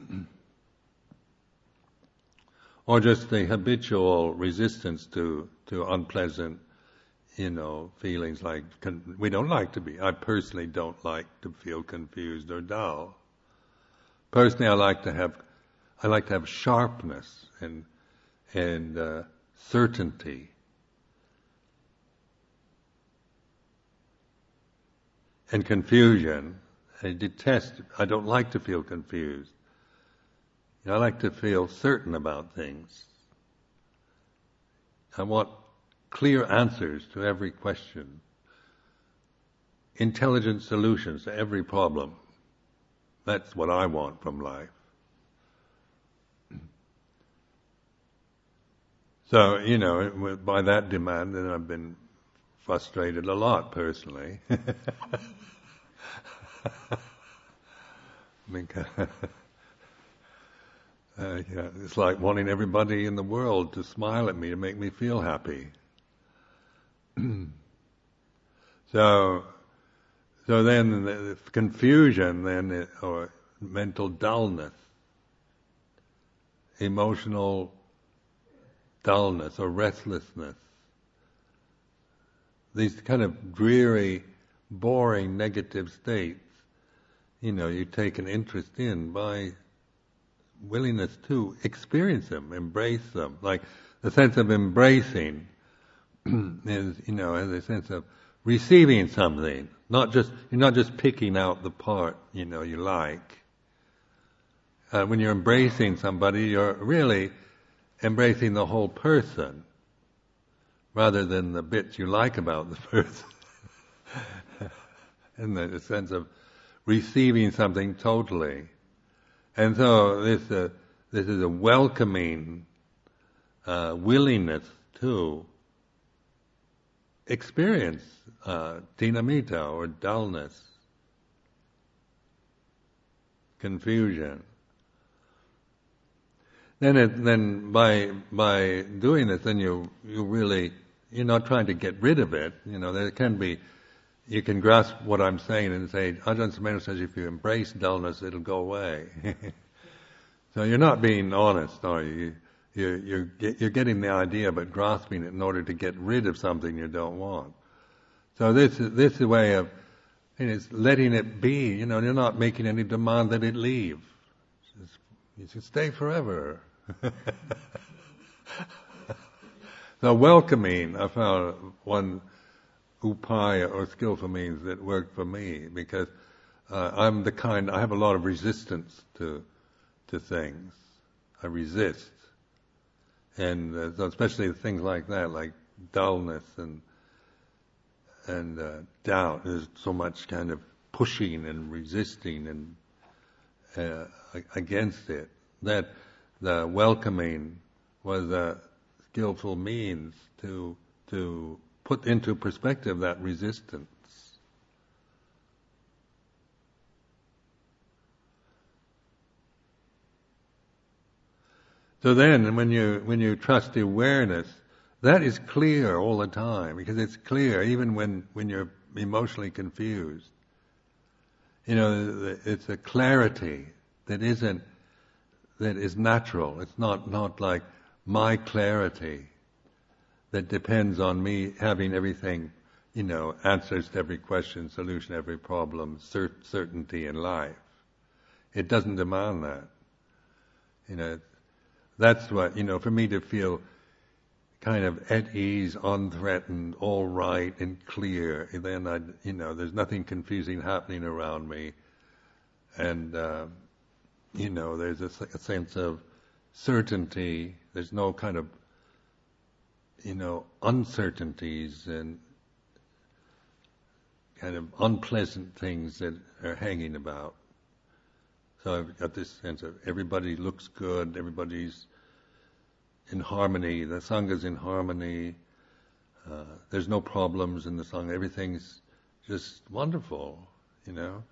A: or just the habitual resistance to to unpleasant, you know, feelings like con- we don't like to be. I personally don't like to feel confused or dull. Personally, I like to have I like to have sharpness and and uh, certainty. And confusion, I detest. I don't like to feel confused. I like to feel certain about things. I want clear answers to every question, intelligent solutions to every problem. That's what I want from life. So, you know, by that demand, then I've been frustrated a lot personally. [LAUGHS] because [LAUGHS] uh, yeah, it's like wanting everybody in the world to smile at me to make me feel happy. [CLEARS THROAT] so, so then the confusion, then or mental dullness, emotional dullness or restlessness, these kind of dreary, boring, negative states, you know, you take an interest in by willingness to experience them, embrace them. Like the sense of embracing [CLEARS THROAT] is, you know, as a sense of receiving something, not just you're not just picking out the part you know you like. Uh, when you're embracing somebody, you're really embracing the whole person, rather than the bits you like about the [LAUGHS] person. In the sense of receiving something totally. And so this uh, this is a welcoming uh, willingness to experience uh, thina-middha or dullness, confusion. Then, it, then by by doing this, then you you really you're not trying to get rid of it. You know, there can be you can grasp what I'm saying and say, Ajahn Sumedho says if you embrace dullness, it'll go away. [LAUGHS] so you're not being honest, are you? You're, you're, you're getting the idea but grasping it in order to get rid of something you don't want. So this, this is a way of, know, it's letting it be, you know, you're not making any demand that it leave. You should stay forever. [LAUGHS] so welcoming, I found one, upaya or skillful means that work for me because uh, I'm the kind I have a lot of resistance to to things. I resist, and uh, so especially things like that, like dullness and and uh, doubt. There's so much kind of pushing and resisting and uh, against it. That the welcoming was a skillful means to to put into perspective that resistance. So then, when you when you trust the awareness, that is clear all the time because it's clear even when when you're emotionally confused. You know, it's a clarity that isn't that is natural. It's not not like my clarity that depends on me having everything, you know, answers to every question, solution to every problem, cert- certainty in life. It doesn't demand that. You know, that's what, you know, for me to feel kind of at ease, unthreatened, all right and clear, and then I, you know, there's nothing confusing happening around me. And, uh, you know, there's a, a sense of certainty. There's no kind of, you know, uncertainties and kind of unpleasant things that are hanging about. So I've got this sense of everybody looks good, everybody's in harmony, the Sangha's in harmony, uh, there's no problems in the Sangha, everything's just wonderful, you know.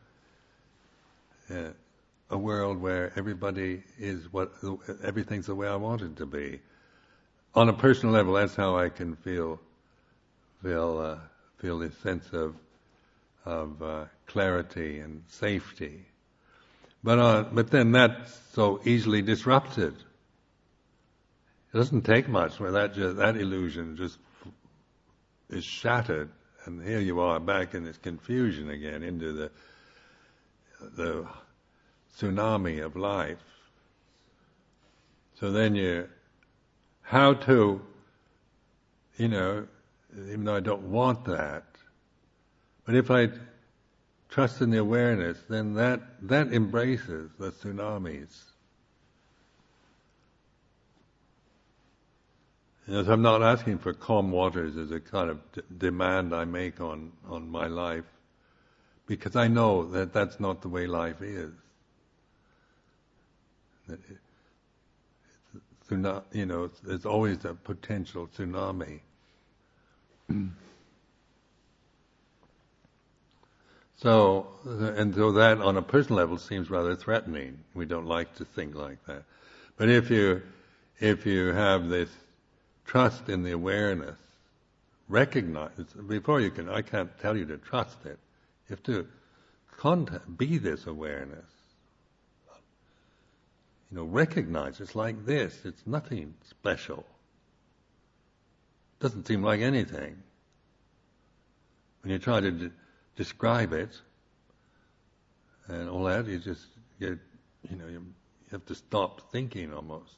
A: Uh, a world where everybody is what, everything's the way I want it to be. On a personal level, that's how I can feel, feel, uh, feel this sense of, of uh, clarity and safety. But, uh, but then that's so easily disrupted. It doesn't take much where that just, that illusion just is shattered, and here you are back in this confusion again into the the tsunami of life. So then you, how to, you know, even though I don't want that, but if I trust in the awareness, then that, that embraces the tsunamis. Yes, I'm not asking for calm waters as a kind of d- demand I make on, on my life, because I know that that's not the way life is. That it, you know, there's always a potential tsunami. So, and so that on a personal level seems rather threatening. We don't like to think like that. But if you, if you have this trust in the awareness, recognize, before you can, I can't tell you to trust it. You have to contact, be this awareness. You know, recognize it's like this. It's nothing special. Doesn't seem like anything. When you try to describe it and all that, you just get, you know, you, have to stop thinking almost.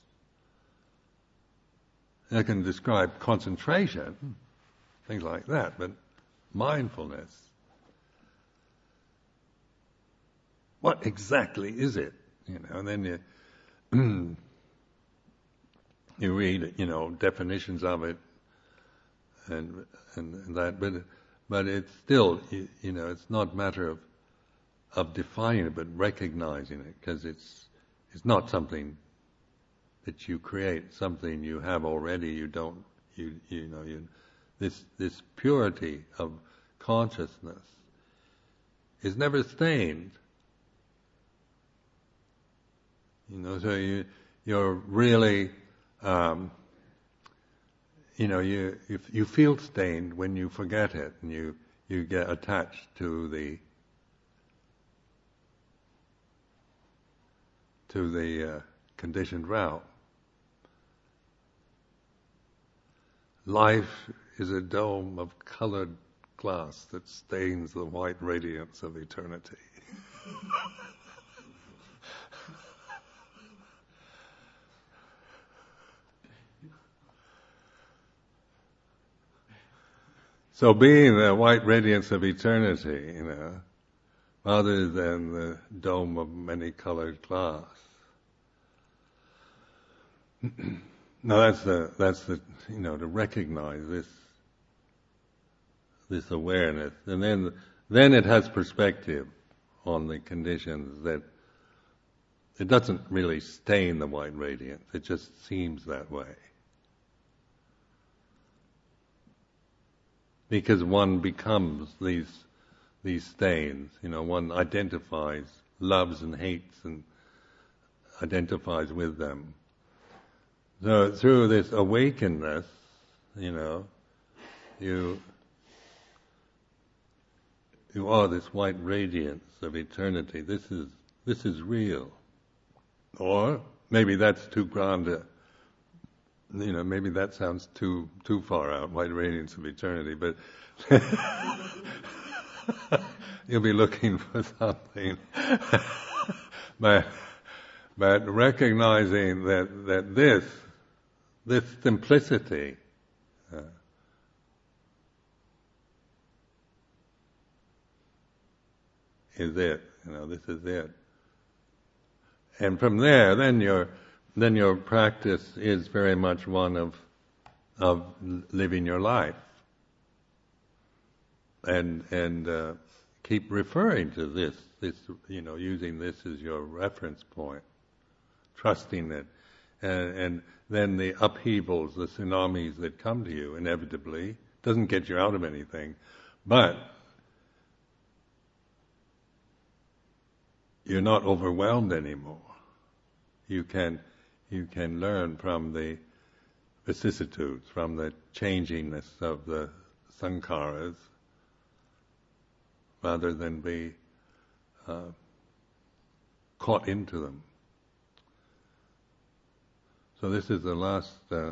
A: I can describe concentration, things like that, but mindfulness. What exactly is it? You know, and then you Mm. you read, you know, definitions of it and and that, but but it's still, you, you know, it's not matter of of defining it, but recognizing it, because it's it's not something that you create, something you have already. You don't, you you know, you this this purity of consciousness is never stained. You know, so you you're really um, you know, you, you, you feel stained when you forget it and you, you get attached to the to the uh, conditioned route. Life is a dome of colored glass that stains the white radiance of eternity. [LAUGHS] So being the white radiance of eternity, you know, rather than the dome of many colored glass. [CLEARS THROAT] now that's the, that's the, you know, to recognize this, this awareness, and then then it has perspective on the conditions that it doesn't really stain the white radiance. It just seems that way. Because one becomes these these stains, you know, one identifies, loves and hates and identifies with them. So through this awakenedness, you know, you you are this white radiance of eternity. This is this is real. Or maybe that's too grand a, you know, maybe that sounds too too far out, white radiance of eternity, but [LAUGHS] you'll be looking for something. [LAUGHS] but but recognizing that that this this simplicity uh, is it. You know, this is it. And from there, then your then your practice is very much one of of living your life, and and uh, keep referring to this. This you know, using this as your reference point, trusting it, and, and then the upheavals, the tsunamis that come to you inevitably doesn't get you out of anything, but you're not overwhelmed anymore. You can you can learn from the vicissitudes, from the changingness of the sankharas, rather than be uh, caught into them. So this is the last uh,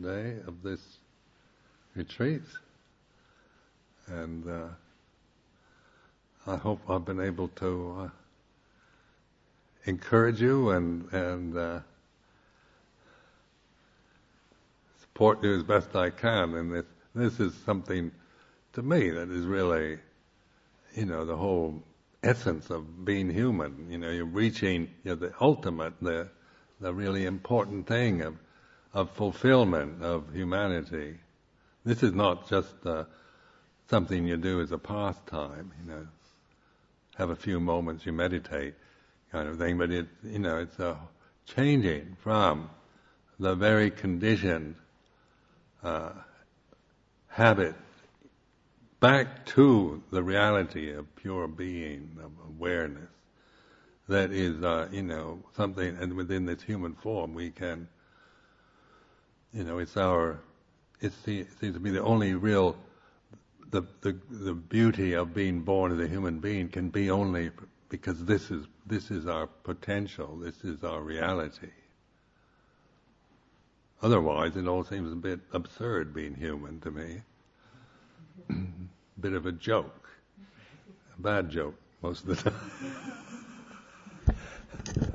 A: day of this retreat, and uh, I hope I've been able to uh, encourage you and and uh, support you as best I can. And this this is something to me that is really, you know, the whole essence of being human. You know, you're reaching you know, the ultimate, the the really important thing of of fulfillment of humanity. This is not just uh, something you do as a pastime. You know, have a few moments you meditate kind of thing, but it, you know, it's a changing from the very conditioned uh, habit back to the reality of pure being, of awareness. That is, uh, you know, something, and within this human form, we can, you know, it's our, it seems to be the only real, the, the, the beauty of being born as a human being can be only because this is this is our potential, this is our reality. Otherwise, it all seems a bit absurd being human to me. bit of a joke, a bad joke most of the time. [LAUGHS]